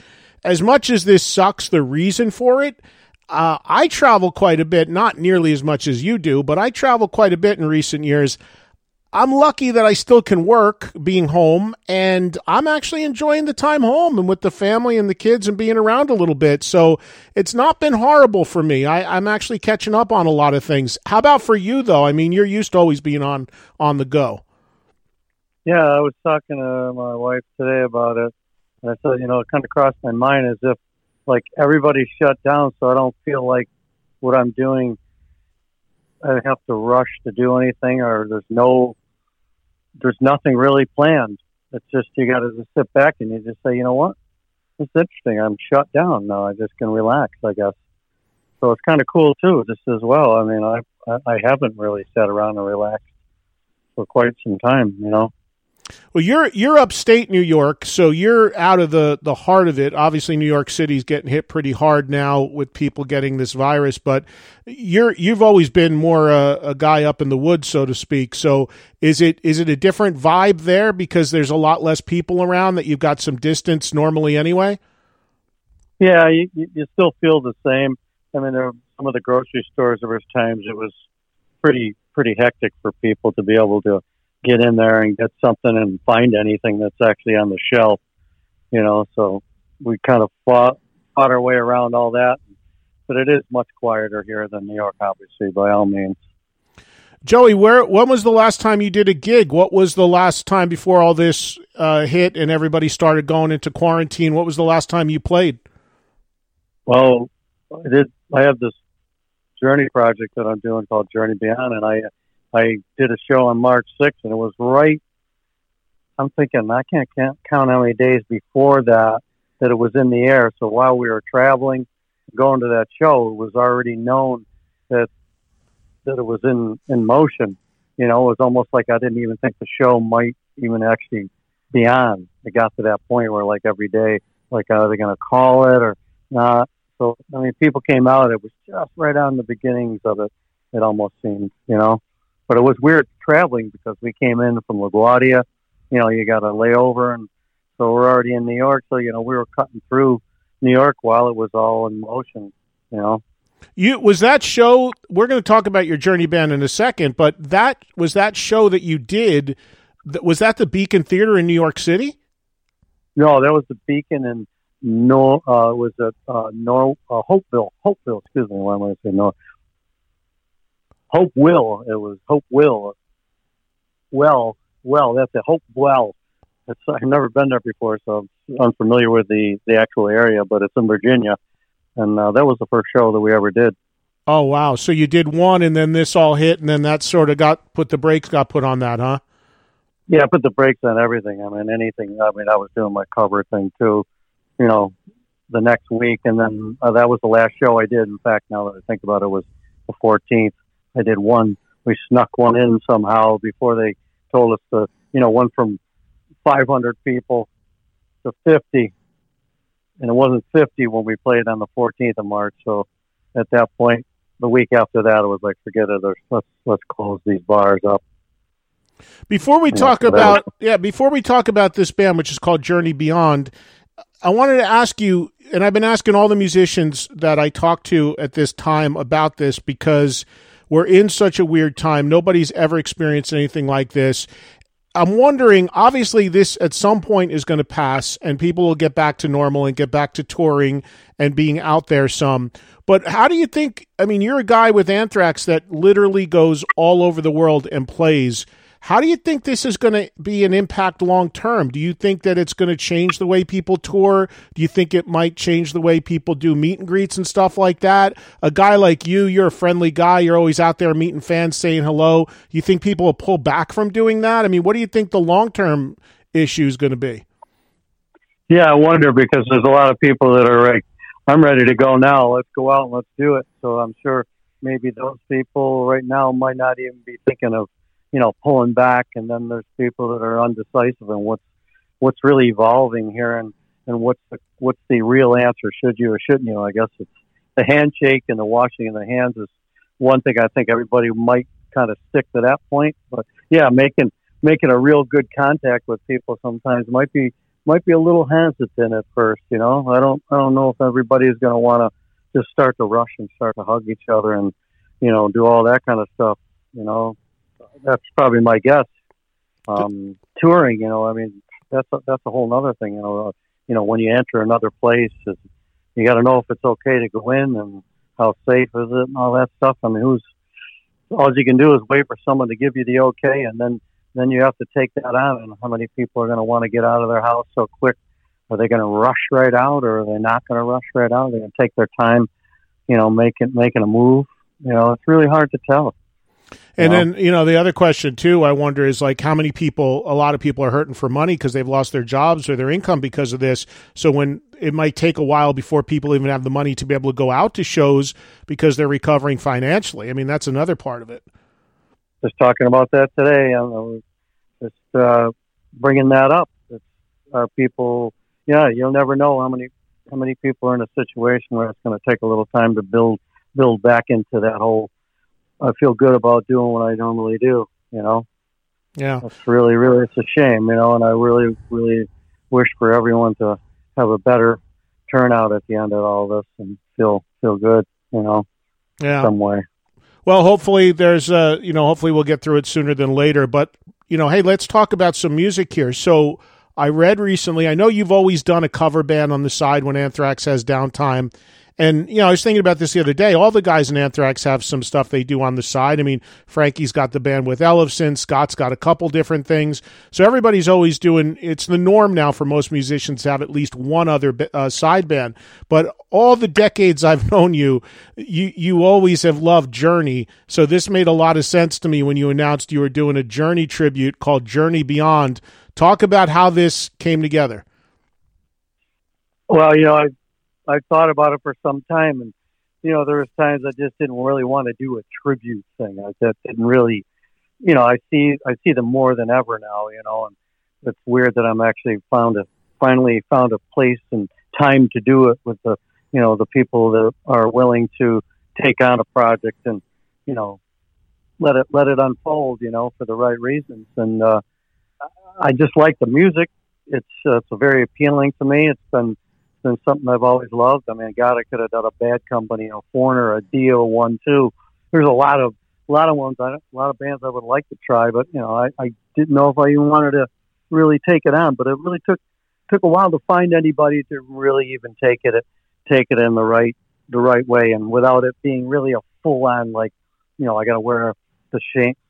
As much as this sucks, the reason for it. Uh, I travel quite a bit, not nearly as much as you do, but I travel quite a bit in recent years. I'm lucky that I still can work being home and I'm actually enjoying the time home and with the family and the kids and being around a little bit. So it's not been horrible for me. I, I'm actually catching up on a lot of things. How about for you though? I mean, you're used to always being on, on the go. Yeah, I was talking to my wife today about it. And I said, you know, it kind of crossed my mind as if like everybody's shut down, so I don't feel like what I'm doing I have to rush to do anything or there's no there's nothing really planned. It's just you got to just sit back and you just say, you know what, it's interesting. I'm shut down now. I just can relax, I guess. So it's kind of cool too, just as well. I mean, I I haven't really sat around and relaxed for quite some time, you know. Well, you're you're upstate New York, so you're out of the the heart of it. Obviously, New York City's getting hit pretty hard now with people getting this virus, but you're you've always been more a, a guy up in the woods, so to speak. So, is it is it a different vibe there because there's a lot less people around that you've got some distance normally anyway? Yeah, you, you still feel the same. I mean, there some of the grocery stores. There was times it was pretty pretty hectic for people to be able to get in there and get something and find anything that's actually on the shelf, you know. So we kind of fought fought our way around all that, but it is much quieter here than New York, obviously, by all means. Joey, where when was the last time you did a gig? What was the last time before all this uh, hit and everybody started going into quarantine? What was the last time you played? Well, I did. I have this journey project that I'm doing called Journey Beyond, and I I did a show on March 6th, and it was right. I'm thinking I can't count how many days before that that it was in the air. So while we were traveling, going to that show, it was already known that that it was in in motion. You know, it was almost like I didn't even think the show might even actually be on. It got to that point where, like every day, like are they going to call it or not? So I mean, people came out. It was just right on the beginnings of it. It almost seemed, you know. But it was weird traveling because we came in from LaGuardia. You know, you got a layover, and so we're already in New York. So you know, we were cutting through New York while it was all in motion. You know. You was that show? We're going to talk about your journey band in a second, but that was that show that you did. Was that the Beacon Theater in New York City? No, that was the Beacon in no. Uh, was it uh, no uh, Hopeville? Hopeville, excuse me. Why am I saying no? Hopewell. It was Hopewell. Well, well, that's a Hope Well. It's, I've never been there before, so I'm unfamiliar with the the actual area, but it's in Virginia, and uh, that was the first show that we ever did. Oh wow! So you did one, and then this all hit, and then that sort of got put the brakes got put on that, huh? Yeah, I put the brakes on everything. I mean, anything. I mean, I was doing my cover thing too, you know, the next week, and then uh, that was the last show I did. In fact, now that I think about it, it, was the 14th. I did one. We snuck one in somehow before they told us to, you know, one from 500 people to 50. And it wasn't 50 when we played on the 14th of March. So at that point, the week after that, it was like, forget it. Let's let's close these bars up. Before we talk yeah, about yeah, before we talk about this band, which is called Journey Beyond, I wanted to ask you, and I've been asking all the musicians that I talked to at this time about this because we're in such a weird time. Nobody's ever experienced anything like this. I'm wondering, obviously, this at some point is going to pass and people will get back to normal and get back to touring and being out there some. But how do you think? I mean, you're a guy with Anthrax that literally goes all over the world and plays. How do you think this is going to be an impact long term? Do you think that it's going to change the way people tour? Do you think it might change the way people do meet and greets and stuff like that? A guy like you, you're a friendly guy. You're always out there meeting fans, saying hello. You think people will pull back from doing that? I mean, what do you think the long term issue is going to be? Yeah, I wonder because there's a lot of people that are like, I'm ready to go now. Let's go out and let's do it. So I'm sure maybe those people right now might not even be thinking of you know, pulling back, and then there's people that are undecisive and what's what's really evolving here, and and what's the what's the real answer? Should you or shouldn't you? I guess it's the handshake and the washing of the hands is one thing I think everybody might kind of stick to that point. But yeah, making making a real good contact with people sometimes might be might be a little hesitant at first. You know, I don't I don't know if everybody is going to want to just start to rush and start to hug each other and you know do all that kind of stuff. You know, that's probably my guess. Um, touring, you know, I mean, that's a, that's a whole other thing. You know, uh, you know, when you enter another place, is you got to know if it's okay to go in and how safe is it and all that stuff. I mean, who's all you can do is wait for someone to give you the okay, and then then you have to take that on. And how many people are going to want to get out of their house so quick? Are they going to rush right out, or are they not going to rush right out? They're going to take their time, you know, making making a move. You know, it's really hard to tell. And then, you know, the other question too, I wonder is like how many people, a lot of people are hurting for money because they've lost their jobs or their income because of this. So when it might take a while before people even have the money to be able to go out to shows because they're recovering financially. I mean, that's another part of it. Just talking about that today. I'm just uh, bringing that up. It's, are people, yeah, you'll never know how many, how many people are in a situation where it's going to take a little time to build, build back into that whole I feel good about doing what I normally do. You know. Yeah. It's really, really, it's a shame, you know, and I really, really wish for everyone to have a better turnout at the end of all this and feel feel good, you know, yeah. some way. Well, hopefully there's uh you know, hopefully we'll get through it sooner than later. But, you know, hey, let's talk about some music here. So I read recently, I know you've always done a cover band on the side when Anthrax has downtime. And, you know, I was thinking about this the other day. All the guys in Anthrax have some stuff they do on the side. I mean, Frankie's got the band with Ellefson, Scott's got a couple different things. So everybody's always doing, it's the norm now for most musicians to have at least one other uh, side band. But all the decades I've known you, you, you always have loved Journey. So this made a lot of sense to me when you announced you were doing a Journey tribute called Journey Beyond. Talk about how this came together. Well, you know, I I've thought about it for some time, and you know, there was times I just didn't really want to do a tribute thing. I just didn't really, you know, I see I see them more than ever now. You know, and it's weird that I'm actually found a finally found a place and time to do it with the you know the people that are willing to take on a project and you know let it let it unfold you know for the right reasons and uh i just like the music it's uh, it's very appealing to me it's been been something I've always loved. I mean, God, I could have done a bad company, a Foreigner, a Dio one too. There's a lot of a lot of ones, I, a lot of bands I would like to try, but you know, I, I didn't know if I even wanted to really take it on. But it really took took a while to find anybody to really even take it take it in the right the right way, and without it being really a full on like, you know, I got to wear the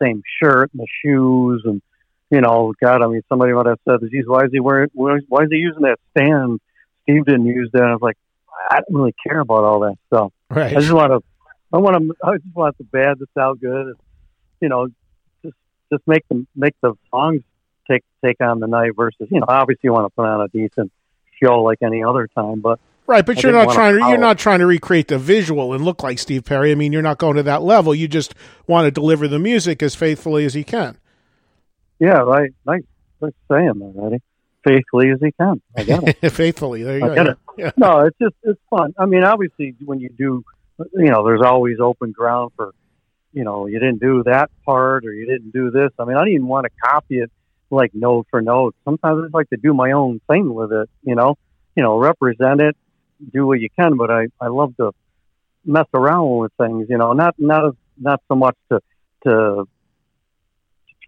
same shirt and the shoes and you know, God, I mean, somebody might have said, "Geez, why is he wearing? Why is he using that stand Steve didn't use that. I was like, I don't really care about all that stuff. Right. I just want to, I want to, I just want the band to sound good. And, you know, just just make them make the songs take take on the night versus you know obviously you want to put on a decent show like any other time, but Right, but I you're not trying to you're not trying to recreate the visual and look like Steve Perry. I mean, you're not going to that level. You just want to deliver the music as faithfully as you can. Yeah, right. Nice, nice saying that, Eddie faithfully as he can. I get it. faithfully, there you I go. Get it. Yeah. No, it's just it's fun. I mean, obviously, when you do, you know, there's always open ground for, you know, you didn't do that part or you didn't do this. I mean, I didn't even want to copy it like note for note. Sometimes I just like to do my own thing with it. You know, you know, represent it, do what you can. But I I love to mess around with things. You know, not not not so much to to, to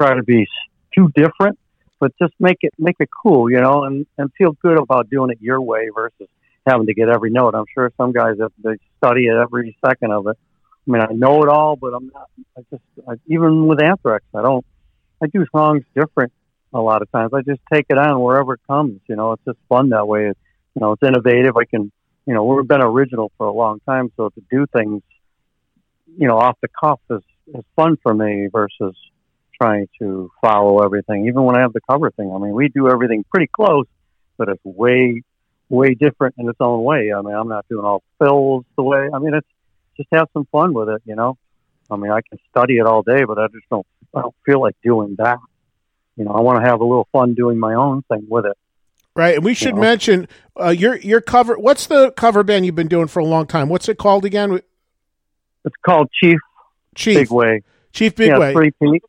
try to be too different but just make it make it cool, you know, and and feel good about doing it your way versus having to get every note. I'm sure some guys have, they study it every second of it. I mean, I know it all, but I'm not. I just I, even with Anthrax, I don't. I do songs different a lot of times. I just take it on wherever it comes. You know, it's just fun that way. It, you know, it's innovative. I can, you know, we've been original for a long time, so to do things, you know, off the cuff is is fun for me versus trying to follow everything. Even when I have the cover thing, I mean, we do everything pretty close, but it's way, way different in its own way. I mean, I'm not doing all fills the way. I mean, it's just have some fun with it, you know. I mean, I can study it all day, but I just don't. I don't feel like doing that. You know, I want to have a little fun doing my own thing with it. Right, and we should you know? mention uh, your your cover. What's the cover band you've been doing for a long time? What's it called again? It's called Chief. Chief Big Way. Chief Big Way. Yeah, three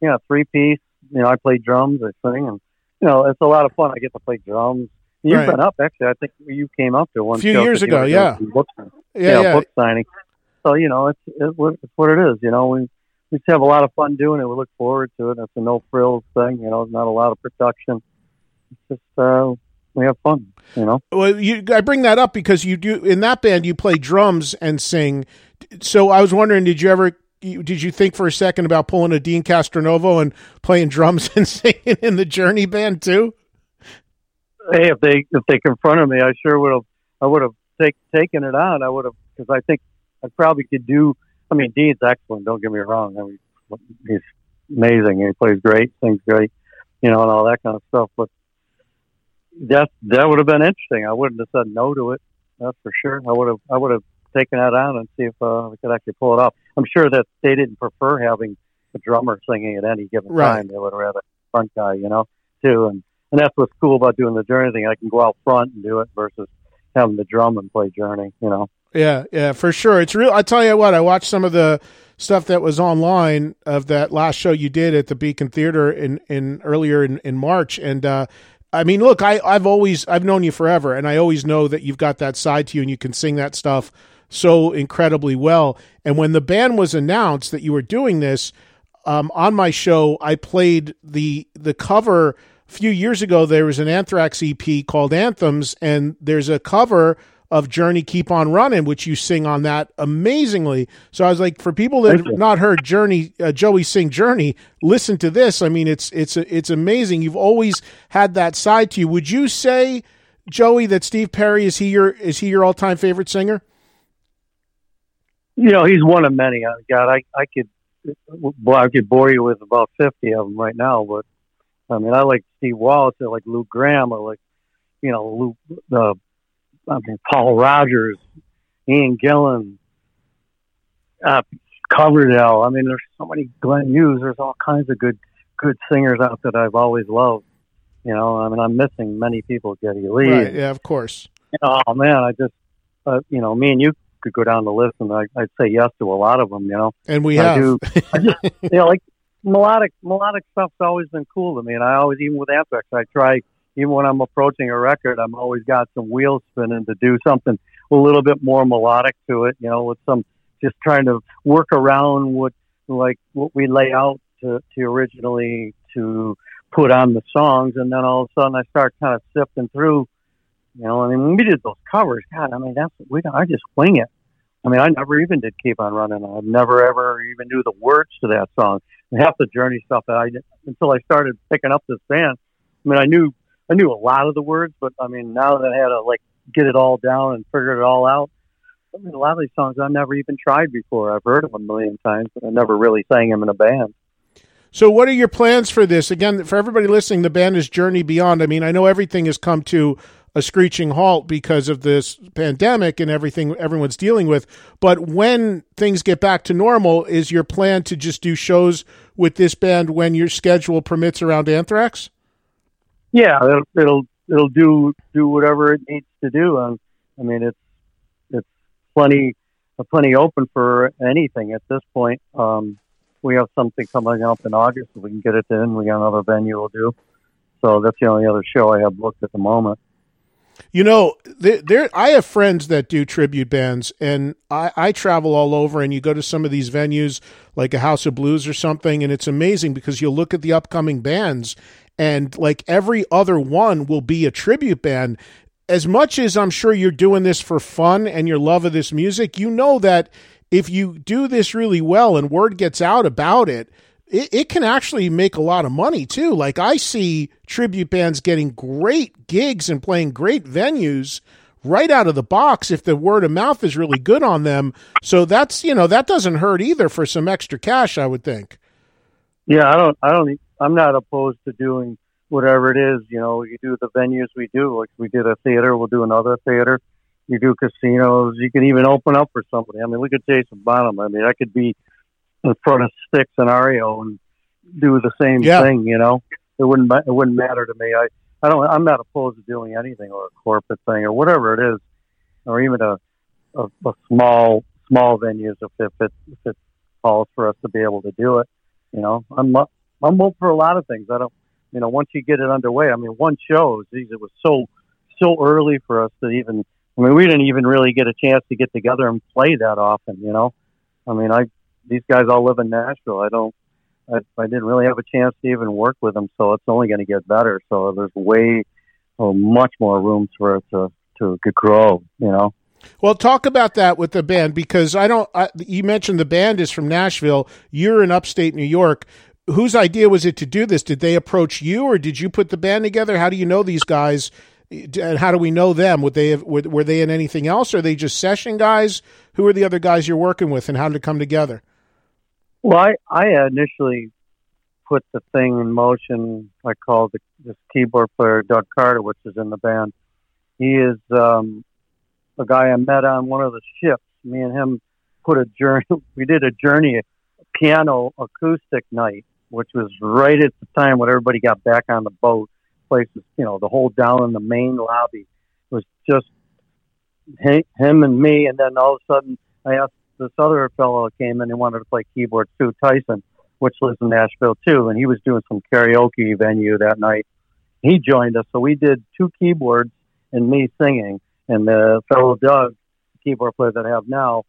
yeah, three piece. You know, I play drums, I sing, and you know, it's a lot of fun. I get to play drums. You've right. been up actually. I think you came up to one a few years ago. Yeah. Book, yeah, yeah, book signing. So you know, it's, it's what it is. You know, we we have a lot of fun doing it. We look forward to it. It's a no frills thing, you know. it's Not a lot of production. It's just uh, we have fun, you know. Well, you, I bring that up because you do in that band you play drums and sing. So I was wondering, did you ever did you think for a second about pulling a Deen Castronovo and playing drums and singing in the Journey band too? Hey, if they if they confronted me, I sure would have. I would have take, taken it on. I would have because I think I probably could do. I mean, Deen's excellent. Don't get me wrong. I mean, he's amazing. He plays great, sings great, you know, and all that kind of stuff. But that that would have been interesting. I wouldn't have said no to it. That's for sure. I would have. I would have taken that on and see if uh, we could actually pull it off. I'm sure that they didn't prefer having a drummer singing at any given Right. time. They would rather front guy, you know, too. And and that's what's cool about doing the Journey thing. I can go out front and do it versus having the drum and play Journey. You know. Yeah, yeah, for sure. It's real. I tell you what, I watched some of the stuff that was online of that last show you did at the Beacon Theater in in earlier in, in March, and uh, I mean, look, I I've always I've known you forever, and I always know that you've got that side to you, and you can sing that stuff so incredibly well. And when the band was announced that you were doing this um, on my show, I played the the cover. A few years ago, there was an Anthrax EP called Anthems, and there's a cover of Journey Keep On Running, which you sing on that amazingly. So I was like, for people that have not heard Journey, uh, Joey sing Journey, listen to this. I mean, it's it's it's amazing. You've always had that side to you. Would you say, Joey, that Steve Perry is he your is he your all time favorite singer? You know, he's one of many. Uh, God, I I could well, I could bore you with about fifty of them right now, but I mean, I like Steve Walsh, I like Lou Gramm, I like you know Lou, the I mean Paul Rodgers, Ian Gillan, uh, Coverdale. I mean, there's so many Glenn Hughes. There's all kinds of good good singers out that I've always loved. You know, I mean, I'm missing many people. Geddy Lee, Right. Yeah, of course. Oh man, I just, uh, you know, me and you could go down the list, and I, I'd say yes to a lot of them. You know, And we I have. do. I just, you know, like melodic, melodic stuff's always been cool to me, and I always, even with Anthrax, I try, even when I'm approaching a record, I'm always got some wheels spinning to do something a little bit more melodic to it. You know, with some just trying to work around what like what we lay out to, to originally to put on the songs, and then all of a sudden I start kind of sifting through. You know, I mean, when we did those covers, God, I mean, that's we. I just wing it. I mean, I never even did keep on running. I never ever even knew the words to that song. And half the journey stuff that I until I started picking up this band. I mean, I knew I knew a lot of the words, but I mean, now that I had to like get it all down and figure it all out. I mean, a lot of these songs I've never even tried before. I've heard them a million times, but I never really sang them in a band. So, what are your plans for this? Again, for everybody listening, the band is Journey Beyond. I mean, I know everything has come to a screeching halt because of this pandemic and everything everyone's dealing with. But when things get back to normal, is your plan to just do shows with this band when your schedule permits around Anthrax? Yeah, it'll it'll, it'll do do whatever it needs to do. Um, I mean, it's it's plenty plenty open for anything at this point. Um, we have something coming up in August. If we can get it in, we got another venue we'll do. So that's the only other show I have booked at the moment. You know, there, there I have friends that do tribute bands, and I, I travel all over. And you go to some of these venues, like a House of Blues or something, and it's amazing because you'll look at the upcoming bands, and like every other one will be a tribute band. As much as I'm sure you're doing this for fun and your love of this music, you know that if you do this really well and word gets out about it, it, it can actually make a lot of money too. Like I see tribute bands getting great gigs and playing great venues right out of the box if the word of mouth is really good on them. So that's you know that doesn't hurt either for some extra cash, I would think. Yeah, I don't, I don't, I'm not opposed to doing whatever it is. You know, you do the venues we do. Like we did a theater, we'll do another theater. You do casinos. You can even open up for somebody. I mean, look at Jason Bonham. I mean, I could be in front of Styx and REO and do the same Yeah. thing. You know, it wouldn't, it wouldn't matter to me. I, I don't, I'm not opposed to doing anything or a corporate thing or whatever it is, or even a, a, a small, small venues if, if it, if it calls for us to be able to do it. You know, I'm I'm up for a lot of things. I don't, you know, once you get it underway. I mean, one show, geez, it was so so early for us to even. I mean, we didn't even really get a chance to get together and play that often. You know, I mean, I these guys all live in Nashville. I don't. I, I didn't really have a chance to even work with them, so it's only going to get better. So there's way, oh, much more room for it to to grow. You know. Well, talk about that with the band because I don't. I, you mentioned the band is from Nashville. You're in upstate New York. Whose idea was it to do this? Did they approach you, or did you put the band together? How do you know these guys, and how do we know them? Would they have, were, they in anything else? Or are they just session guys? Who are the other guys you're working with, and how did it come together? Well, I I initially put the thing in motion. I called the, this keyboard player Doug Carter, which is in the band. He is um, a guy I met on one of the ships. Me and him put a journey. We did a journey piano acoustic night, which was right at the time when everybody got back on the boat. Places, you know, the whole down in the main lobby was just him and me. And then all of a sudden, I asked this other fellow came in and wanted to play keyboard too, Tyson, which lives in Nashville too, and he was doing some karaoke venue that night. He joined us, so we did two keyboards and me singing. And the fellow Doug, the keyboard player that I have now,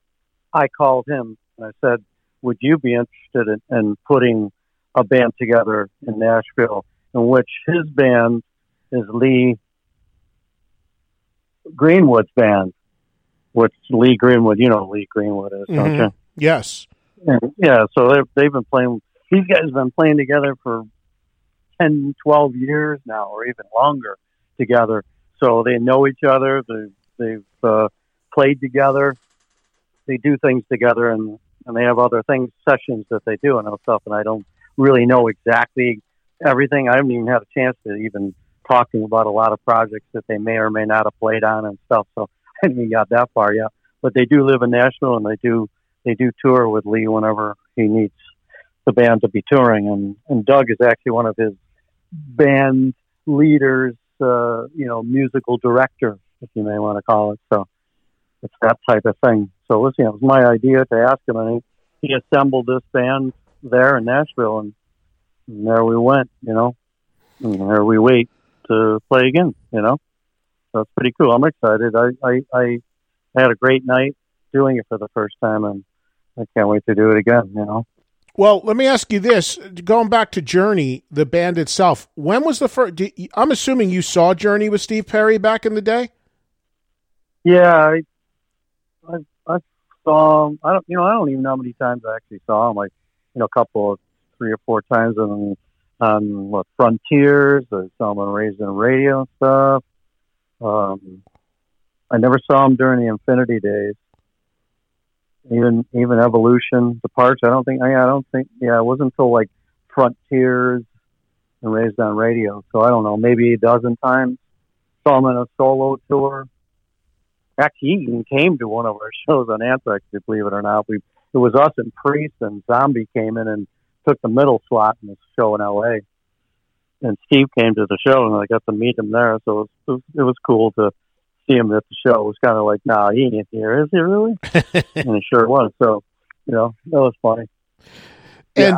I called him and I said, "Would you be interested in, in putting a band together in Nashville?" In which his band is Lee Greenwood's band, which Lee Greenwood, you know Lee Greenwood is, don't Mhm. you? Yes. And, yeah, so they've, they've been playing, these guys have been playing together for 10, 12 years now, or even longer together. So they know each other, they've, they've uh, played together, they do things together, and, and they have other things, sessions that they do and stuff, and I don't really know exactly everything. I haven't even had a chance to even talking about a lot of projects that they may or may not have played on and stuff. So I haven't got that far yet. But they do live in Nashville and they do they do tour with Lee whenever he needs the band to be touring. And and Doug is actually one of his band leaders, uh, you know, musical director, if you may want to call it. So it's that type of thing. So listen, it was my idea to ask him, and he, he assembled this band there in Nashville, and, and there we went. You know, and there we wait to play again. You know, so it's pretty cool. I'm excited. I I, I had a great night doing it for the first time, and I can't wait to do it again. You know. Well, let me ask you this: going back to Journey, the band itself, when was the first? I'm assuming you saw Journey with Steve Perry back in the day. Yeah, I, I, I saw him. I don't, you know, I don't even know how many times I actually saw him. Like, you know, a couple of three or four times on on what Frontiers. Saw him Raised on Radio and stuff. Um, I never saw him during the Infinity days. Even even Evolution, Departure. I don't think. I, I don't think. Yeah, it wasn't until like Frontiers and Raised on Radio. So I don't know. Maybe a dozen times. Saw him in a solo tour actually he even came to one of our shows on Anthrax, believe it or not. We it was us and Priest and Zombie came in and took the middle slot in the show in L.A. And Steve came to the show and I got to meet him there, so it was, it was cool to see him at the show. It was kind of like, nah, he ain't here, is he really? and he sure was. So, you know, that was funny. And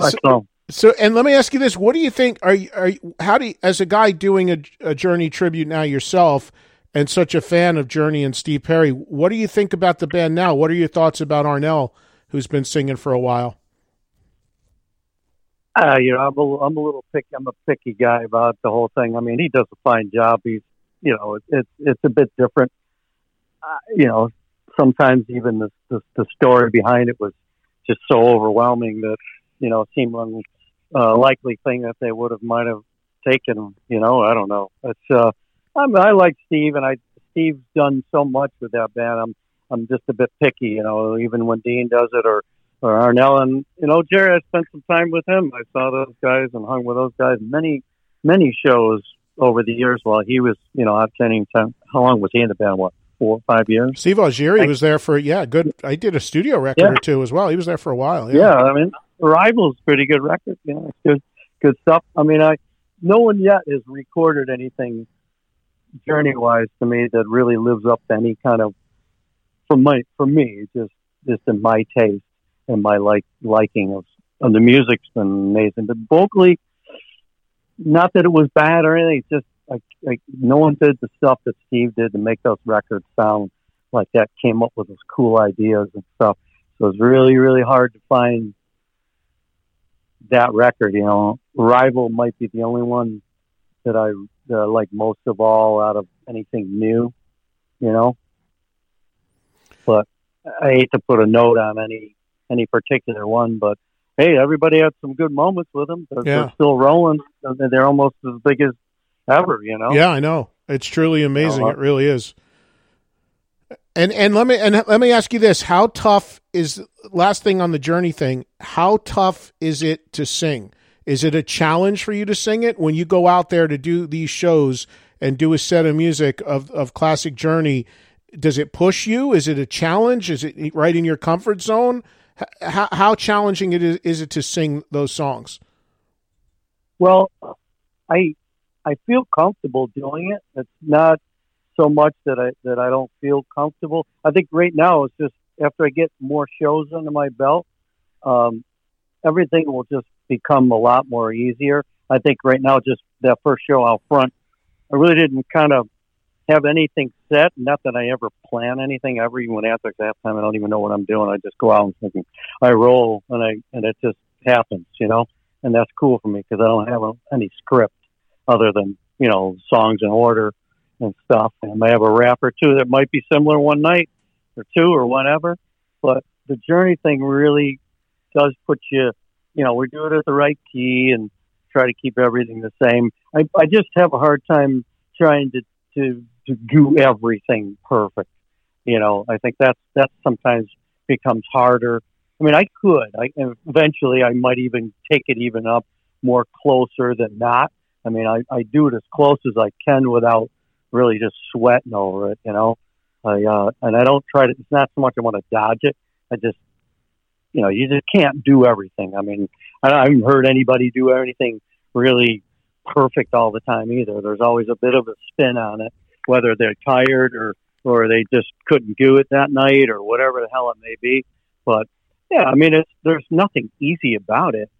yeah, so, so, and let me ask you this: What do you think? Are you, are you, how do you, as a guy doing a, a Journey tribute now yourself, and such a fan of Journey and Steve Perry? What do you think about the band now? What are your thoughts about Arnel, who's been singing for a while? Uh, you know, I'm a, I'm a little picky. I'm a picky guy about the whole thing. I mean, he does a fine job. He's, you know, it's it's, it's a bit different. Uh, you know, sometimes even the, the the story behind it was just so overwhelming that you know it seemed an uh, likely thing that they would have might have taken. You know, I don't know. It's uh, I'm, I like Steve, and I Steve's done so much with that band. I'm I'm just a bit picky. You know, even when Dean does it or or Arnel. And, you know, Jerry, I spent some time with him. I saw those guys and hung with those guys many, many shows over the years while he was, you know, out training time. How long was he in the band? What, four or five years? Steve Augeri was there for, yeah, good. I did a studio record Yeah. or two as well. He was there for a while. Yeah, I mean, Arrival's a pretty good record. You know, it's good, good stuff. I mean, I, no one yet has recorded anything journey wise to me that really lives up to any kind of, for my, for me, just, just in my taste and my like liking of, of the music's been amazing. But vocally, not that it was bad or anything. It's just like, like no one did the stuff that Steve did to make those records sound like that. Came up with those cool ideas and stuff. So it's really, really hard to find that record. You know, Rival might be the only one that I, that I like most of all out of anything new. You know, but I hate to put a note on any any particular one, but hey, everybody had some good moments with them. They're, Yeah. they're still rolling. They're almost as big as ever. You know. Yeah, I know. It's truly amazing. Uh-huh. It really is. And and let me and let me ask you this: How tough is last thing on the journey thing? How tough is it to sing? Is it a challenge for you to sing it when you go out there to do these shows and do a set of music of of classic Journey? Does it push you? Is it a challenge? Is it right in your comfort zone? How, how challenging it is, is it to sing those songs? Well, I I feel comfortable doing it. It's not so much that I that I don't feel comfortable. I think right now it's just after I get more shows under my belt, um, everything will just become a lot more easier. I think right now, just that first show out front, I really didn't kind of have anything set. Not that I ever plan anything ever. Even when after halftime, I don't even know what I'm doing. I just go out and thinking, I roll, and I and it just happens, you know. And that's cool for me because I don't have a, any script other than you know songs in order and stuff. And I have a rap or two that might be similar one night or two or whatever. But the journey thing really does put you, you know, we do it at the right key and try to keep everything the same. I, I just have a hard time trying to, to, to do everything perfect. You know, I think that's, that sometimes becomes harder. I mean, I could, I, eventually I might even take it even up more closer than not. I mean, I, I do it as close as I can without really just sweating over it, you know. I uh, and I don't try to. It's not so much I want to dodge it. I just, you know, you just can't do everything. I mean, I I haven't heard anybody do anything really perfect all the time either. There's always a bit of a spin on it, whether they're tired or or they just couldn't do it that night or whatever the hell it may be. But yeah, I mean, it's there's nothing easy about it.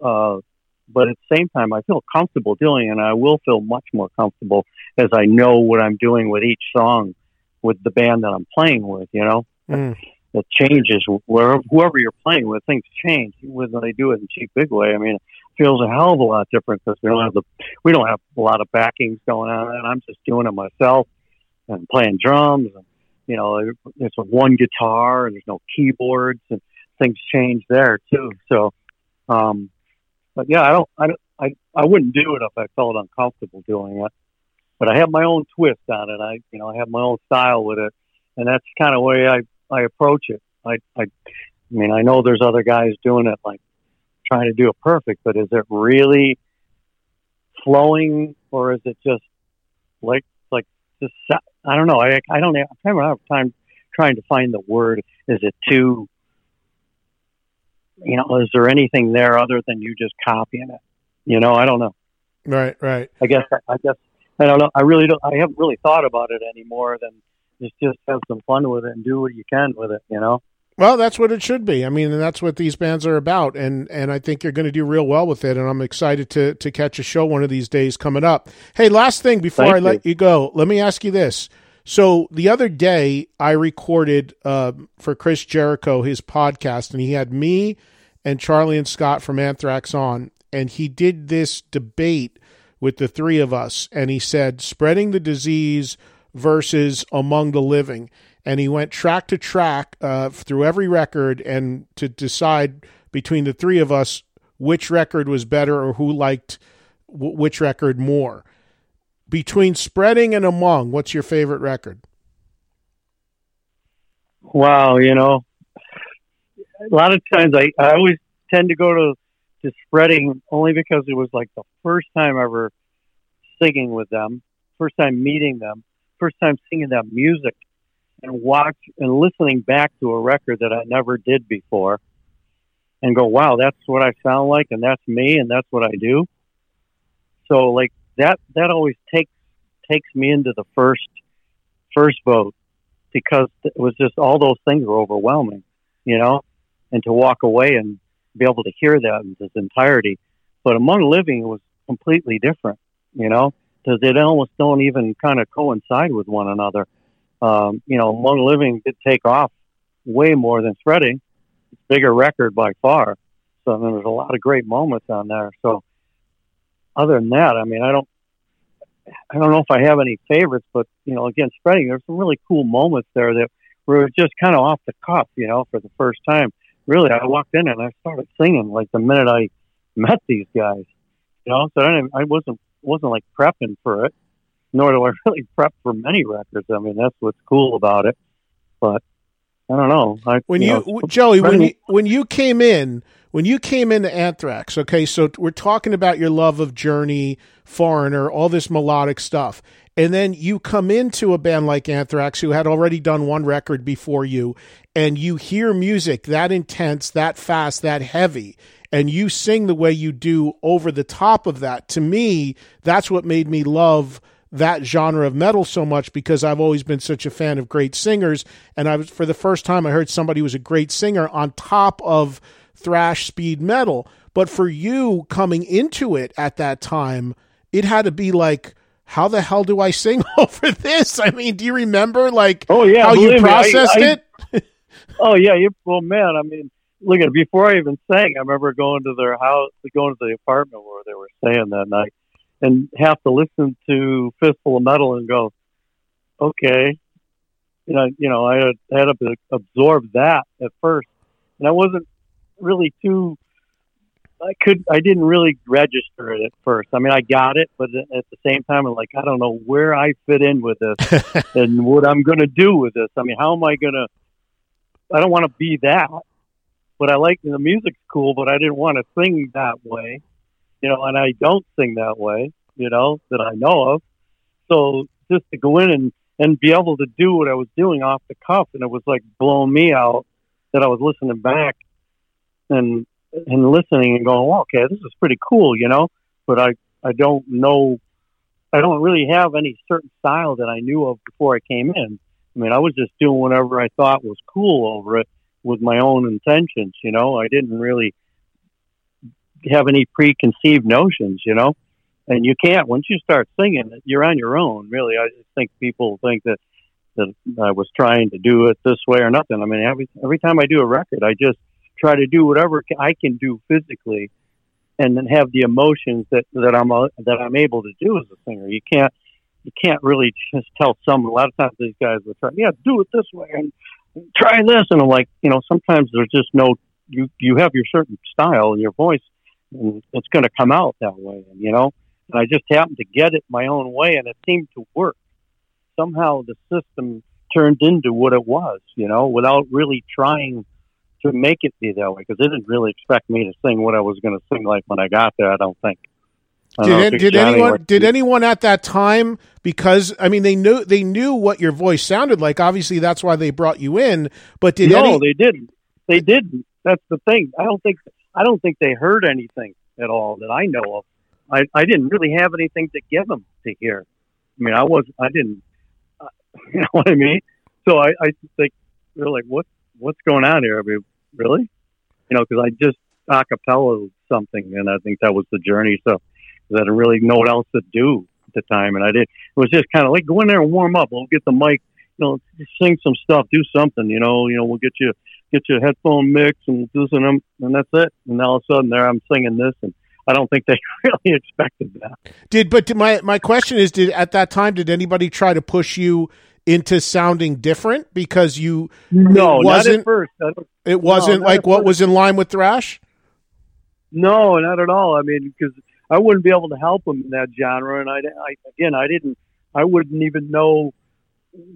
Uh, but at the same time, I feel comfortable doing it, and I will feel much more comfortable as I know what I'm doing with each song with the band that I'm playing with. You know, Mm. It changes wherever whoever you're playing with. Things change when they do it in Chief Big Way. I mean, it feels a hell of a lot different because we don't have the we don't have a lot of backings going on, and I'm just doing it myself and playing drums. And you know, it's a one guitar and there's no keyboards, and things change there too. So, um, but yeah, I don't, I don't, I, I wouldn't do it if I felt uncomfortable doing it. But I have my own twist on it. I, you know, I have my own style with it, and that's kind of way I, I approach it. I, I, I mean, I know there's other guys doing it, like trying to do it perfect, but is it really flowing, or is it just like, like just? I don't know. I, I don't have, I don't have time trying to find the word. Is it too? You know, is there anything there other than you just copying it? You know, I don't know. Right, right. I guess I guess I don't know. I really don't. I haven't really thought about it anymore than just just have some fun with it and do what you can with it. You know. Well, that's what it should be. I mean, and that's what these bands are about, and and I think you're going to do real well with it. And I'm excited to to catch a show one of these days coming up. Hey, last thing before Thank I you. let you go, let me ask you this. So the other day, I recorded uh, for Chris Jericho his podcast, and he had me and Charlie and Scott from Anthrax on, and he did this debate with the three of us, and he said spreading the disease versus among the living, and he went track to track uh, through every record and to decide between the three of us which record was better or who liked w- which record more. Between spreading and among, what's your favorite record? Wow, you know, a lot of times I, I always tend to go to to spreading only because it was like the first time ever singing with them, first time meeting them, first time singing that music, and watch and listening back to a record that I never did before, and go, wow, that's what I sound like, and that's me, and that's what I do. So like that that always takes takes me into the first first vote because it was just all those things were overwhelming, you know, and to walk away and be able to hear that in its entirety. But among living was completely different, you know, because they almost don't even kind of coincide with one another. Um, you know, among living did take off way more than spreading, bigger record by far. So I mean, there's a lot of great moments on there. So other than that, I mean, I don't, I don't know if I have any favorites, but you know, again, spreading, there's some really cool moments there that were just kind of off the cuff, you know, for the first time. Really, I walked in and I started singing like the minute I met these guys, you know. So I, I wasn't wasn't like prepping for it, nor do I really prep for many records. I mean, that's what's cool about it. But I don't know. I, when you, you know, Joey, when you when you came in, when you came into Anthrax, okay, so we're talking about your love of Journey, Foreigner, all this melodic stuff, and then you come into a band like Anthrax, who had already done one record before you, and you hear music that intense, that fast, that heavy, and you sing the way you do over the top of that. To me, that's what made me love that genre of metal so much because I've always been such a fan of great singers. And I was, for the first time, I heard somebody who was a great singer on top of thrash speed metal. But for you coming into it at that time, it had to be like, how the hell do I sing over this? I mean, do you remember like oh, yeah, how you processed me, I, I, it? oh yeah, you well man, I mean look at it, before I even sang, I remember going to their house going to the apartment where they were staying that night and have to listen to Fistful of Metal and go, okay, you know, you know, I had, had to absorb that at first, and I wasn't really too. I could, I didn't really register it at first. I mean, I got it, but at the same time, I'm like, I don't know where I fit in with this and what I'm going to do with this. I mean, how am I going to? I don't want to be that, but I like the music's cool, but I didn't want to sing that way you know, and I don't sing that way, you know, that I know of. So just to go in and, and be able to do what I was doing off the cuff, and it was like blowing me out that I was listening back and and listening and going, well, okay, this is pretty cool, you know. But I I don't know, I don't really have any certain style that I knew of before I came in. I mean, I was just doing whatever I thought was cool over it with my own intentions, you know. I didn't really have any preconceived notions, you know. And you can't once you start singing, you're on your own. Really, I think people think that that I was trying to do it this way or nothing. I mean, every every time I do a record, I just try to do whatever I can do physically, and then have the emotions that that I'm uh, that I'm able to do as a singer. You can't you can't really just tell someone. A lot of times these guys will try, yeah, do it this way and try this, and I'm like, you know, sometimes there's just no you you have your certain style and your voice and it's going to come out that way, you know. And I just happened to get it my own way, and it seemed to work. Somehow the system turned into what it was, you know, without really trying to make it be that way because they didn't really expect me to sing what I was going to sing like when I got there. I don't think. I did, it, did anyone did anyone at that time because I mean they knew they knew what your voice sounded like obviously that's why they brought you in but did no any, they didn't they didn't that's the thing I don't think I don't think they heard anything at all that I know of. I, I didn't really have anything to give them to hear. I mean, I was, I didn't, uh, you know what I mean? So I, I think they're like, what, what's going on here? I mean, really? You know, cause I just acapella something and I think that was the journey. So I didn't really know what else to do at the time. And I did, it was just kind of like, go in there and warm up. We'll get the mic, you know, sing some stuff, do something, you know, you know, we'll get you get your headphone mix and this and them, and that's it. And all of a sudden, there I'm singing this, and I don't think they really expected that. Did but my my question is, did at that time did anybody try to push you into sounding different because you no it wasn't first it wasn't no, like what first. was in line with thrash. No, not at all. I mean, because I wouldn't be able to help them in that genre, and I, I again, I didn't, I wouldn't even know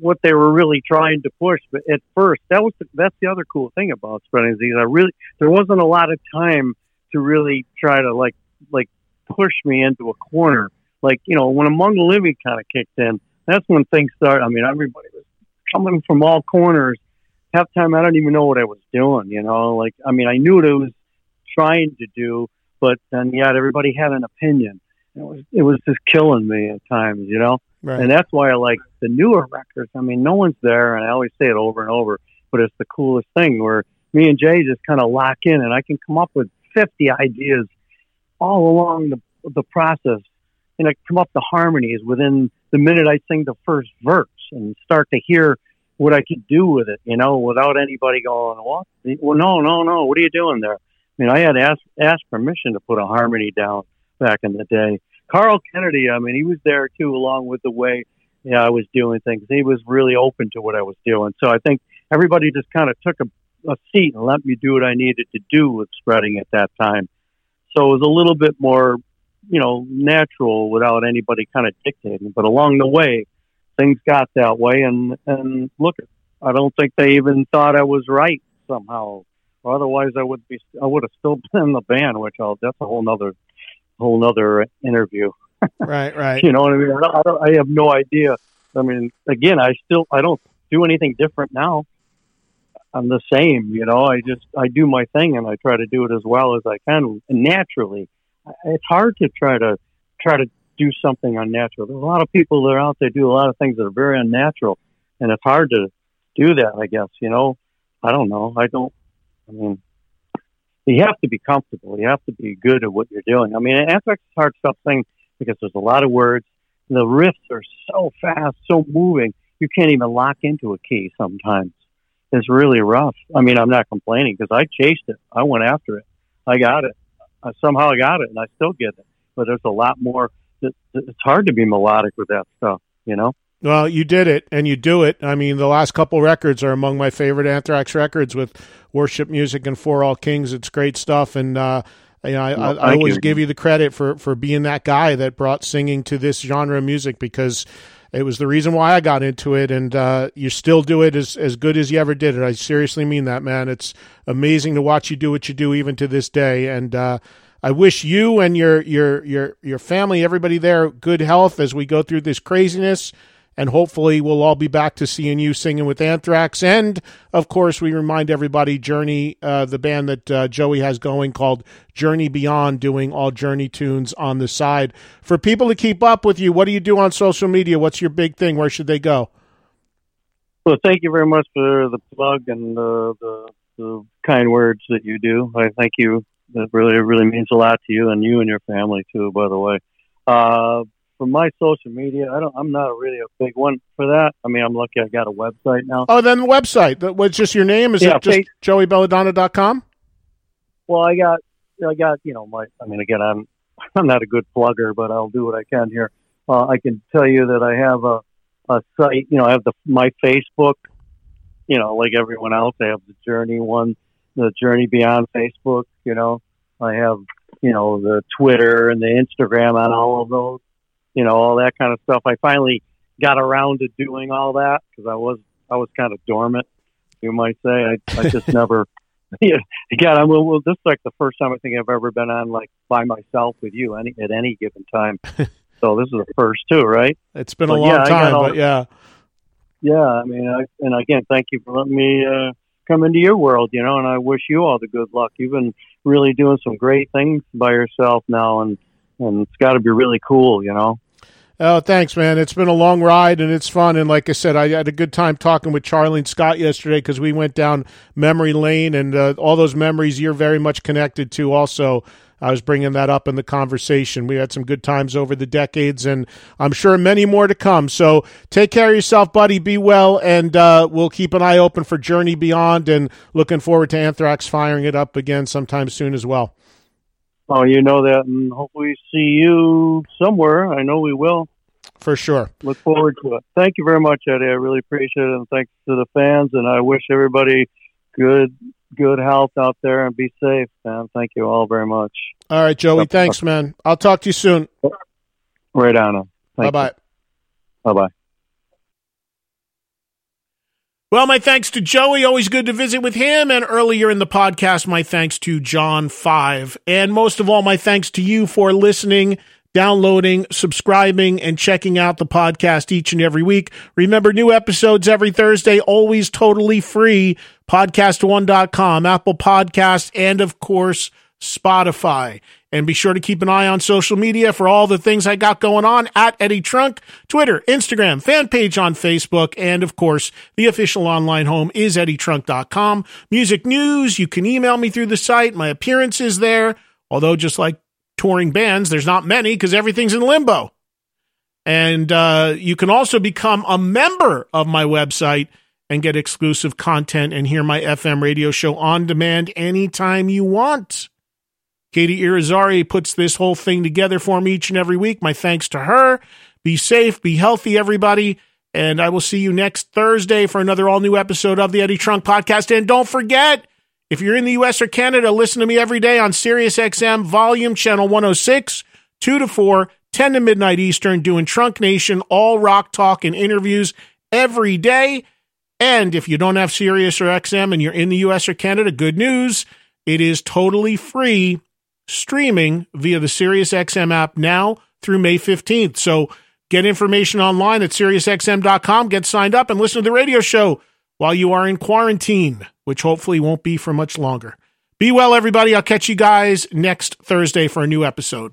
what they were really trying to push. But at first, that was the, that's the other cool thing about spreading disease. I really there wasn't a lot of time to really try to like like push me into a corner. Like you know, when Among the Living kind of kicked in, that's when things started. I mean, everybody was coming from all corners. Half time, I don't even know what I was doing. You know, like I mean, I knew what I was trying to do, but then yet everybody had an opinion. It was it was just killing me at times. You know. Right. And that's why I like the newer records. I mean, no one's there, and I always say it over and over, but it's the coolest thing where me and Jay just kind of lock in, and I can come up with 50 ideas all along the, the process, and I come up to harmonies within the minute I sing the first verse and start to hear what I could do with it, you know, without anybody going? Well, no, no, no. What are you doing there? I mean, I had asked asked permission to put a harmony down back in the day. Carl Canedy, I mean, he was there too, along with the way you know, I was doing things. He was really open to what I was doing. So I think everybody just kind of took a, a seat and let me do what I needed to do with spreading at that time. So it was a little bit more, you know, natural without anybody kind of dictating. But along the way, things got that way. And, and look, I don't think they even thought I was right somehow. Otherwise, I would be, I would have still been in the band, which I'll, that's a whole nother, whole nother interview. right, right. you know what I mean? I, don't, I, don't, I have no idea. I mean, again, I still, I don't do anything different now. I'm the same, you know. I just I do my thing and I try to do it as well as I can naturally. It's hard to try to try to do something unnatural. There's a lot of people that are out there do a lot of things that are very unnatural, and it's hard to do that. I guess you know. I don't know. I don't. I mean, you have to be comfortable. You have to be good at what you're doing. I mean, Anthrax is hard stuff thing because there's a lot of words. The riffs are so fast, so moving. You can't even lock into a key sometimes. It's really rough. I mean, I'm not complaining because I chased it. I went after it. I got it. I, somehow I got it, and I still get it. But there's a lot more. It's hard to be melodic with that stuff, you know. Well, you did it, and you do it. I mean, the last couple records are among my favorite Anthrax records with worship music and For All Kings. It's great stuff, and uh, you know, I, well, I, I always you. give you the credit for for being that guy that brought singing to this genre of music because it was the reason why I got into it, and uh, you still do it as as good as you ever did it. I seriously mean that, man. It's amazing to watch you do what you do even to this day, and uh, I wish you and your your your your family, everybody there, good health as we go through this craziness and hopefully we'll all be back to seeing you singing with Anthrax. And of course, we remind everybody Journey, uh, the band that uh, Joey has going called Journey Beyond, doing all Journey tunes on the side. For people to keep up with you, what do you do on social media? What's your big thing? Where should they go? Well, thank you very much for the plug and the, the, the kind words that you do. I thank you. That really, really means a lot to you and you and your family too. By the way, uh, for my social media, I don't. I'm not really a big one for that. I mean, I'm lucky I got a website now. Oh, then the website. What's just your name? Is yeah, it just joeybelladonna.com? Well, I got, I got, you know, my. I mean, again, I'm, I'm not a good plugger, but I'll do what I can here. Uh, I can tell you that I have a, a site. You know, I have the my Facebook. You know, like everyone else, I have the Journey one, the Journey Beyond Facebook. You know, I have you know the Twitter and the Instagram on all of those you know, all that kind of stuff. I finally got around to doing all that because I was I was kind of dormant, you might say. I, I just never. Yeah, again, I'm well, this is like the first time I think I've ever been on like by myself with you any at any given time. so this is the first too, right? It's been but a long yeah, time, all, but yeah, yeah. I mean, I, and again, thank you for letting me uh, come into your world, you know. And I wish you all the good luck. You've been really doing some great things by yourself now, and and it's got to be really cool, you know. Oh, thanks, man. It's been a long ride and it's fun. And like I said, I had a good time talking with Charlie and Scott yesterday because we went down memory lane and uh, all those memories you're very much connected to. Also, I was bringing that up in the conversation. We had some good times over the decades, and I'm sure many more to come. So take care of yourself, buddy. Be well, and uh, we'll keep an eye open for Journey Beyond. And looking forward to Anthrax firing it up again sometime soon as well. Oh, you know that, and hopefully see you somewhere. I know we will. For sure. Look forward to it. Thank you very much, Eddie. I really appreciate it, and thanks to the fans. And I wish everybody good good health out there and be safe, man. Thank you all very much. All right, Joey. Thanks, man. I'll talk to you soon. Right on. Bye bye. Bye bye. Well, my thanks to Joey. Always good to visit with him. And earlier in the podcast, my thanks to John 5. And most of all, my thanks to you for listening, downloading, subscribing, and checking out the podcast each and every week. Remember, new episodes every Thursday, always totally free. Podcast1.com, Apple Podcasts, and of course, Spotify. And be sure to keep an eye on social media for all the things I got going on at Eddie Trunk, Twitter, Instagram, fan page on Facebook, and of course, the official online home is eddietrunk.com. Music news, you can email me through the site. My appearance is there. Although, just like touring bands, there's not many because everything's in limbo. And uh, you can also become a member of my website and get exclusive content and hear my FM radio show on demand anytime you want. Katie Irizarry puts this whole thing together for me each and every week. My thanks to her. Be safe, be healthy, everybody. And I will see you next Thursday for another all new episode of the Eddie Trunk Podcast. And don't forget, if you're in the US or Canada, listen to me every day on SiriusXM Volume Channel 106, 2 to 4, 10 to midnight Eastern, doing Trunk Nation, all rock talk and interviews every day. And if you don't have Sirius or XM and you're in the US or Canada, good news. It is totally free streaming via the SiriusXM app now through May 15th. So get information online at SiriusXM.com, get signed up, and listen to the radio show while you are in quarantine, which hopefully won't be for much longer. Be well, everybody. I'll catch you guys next Thursday for a new episode.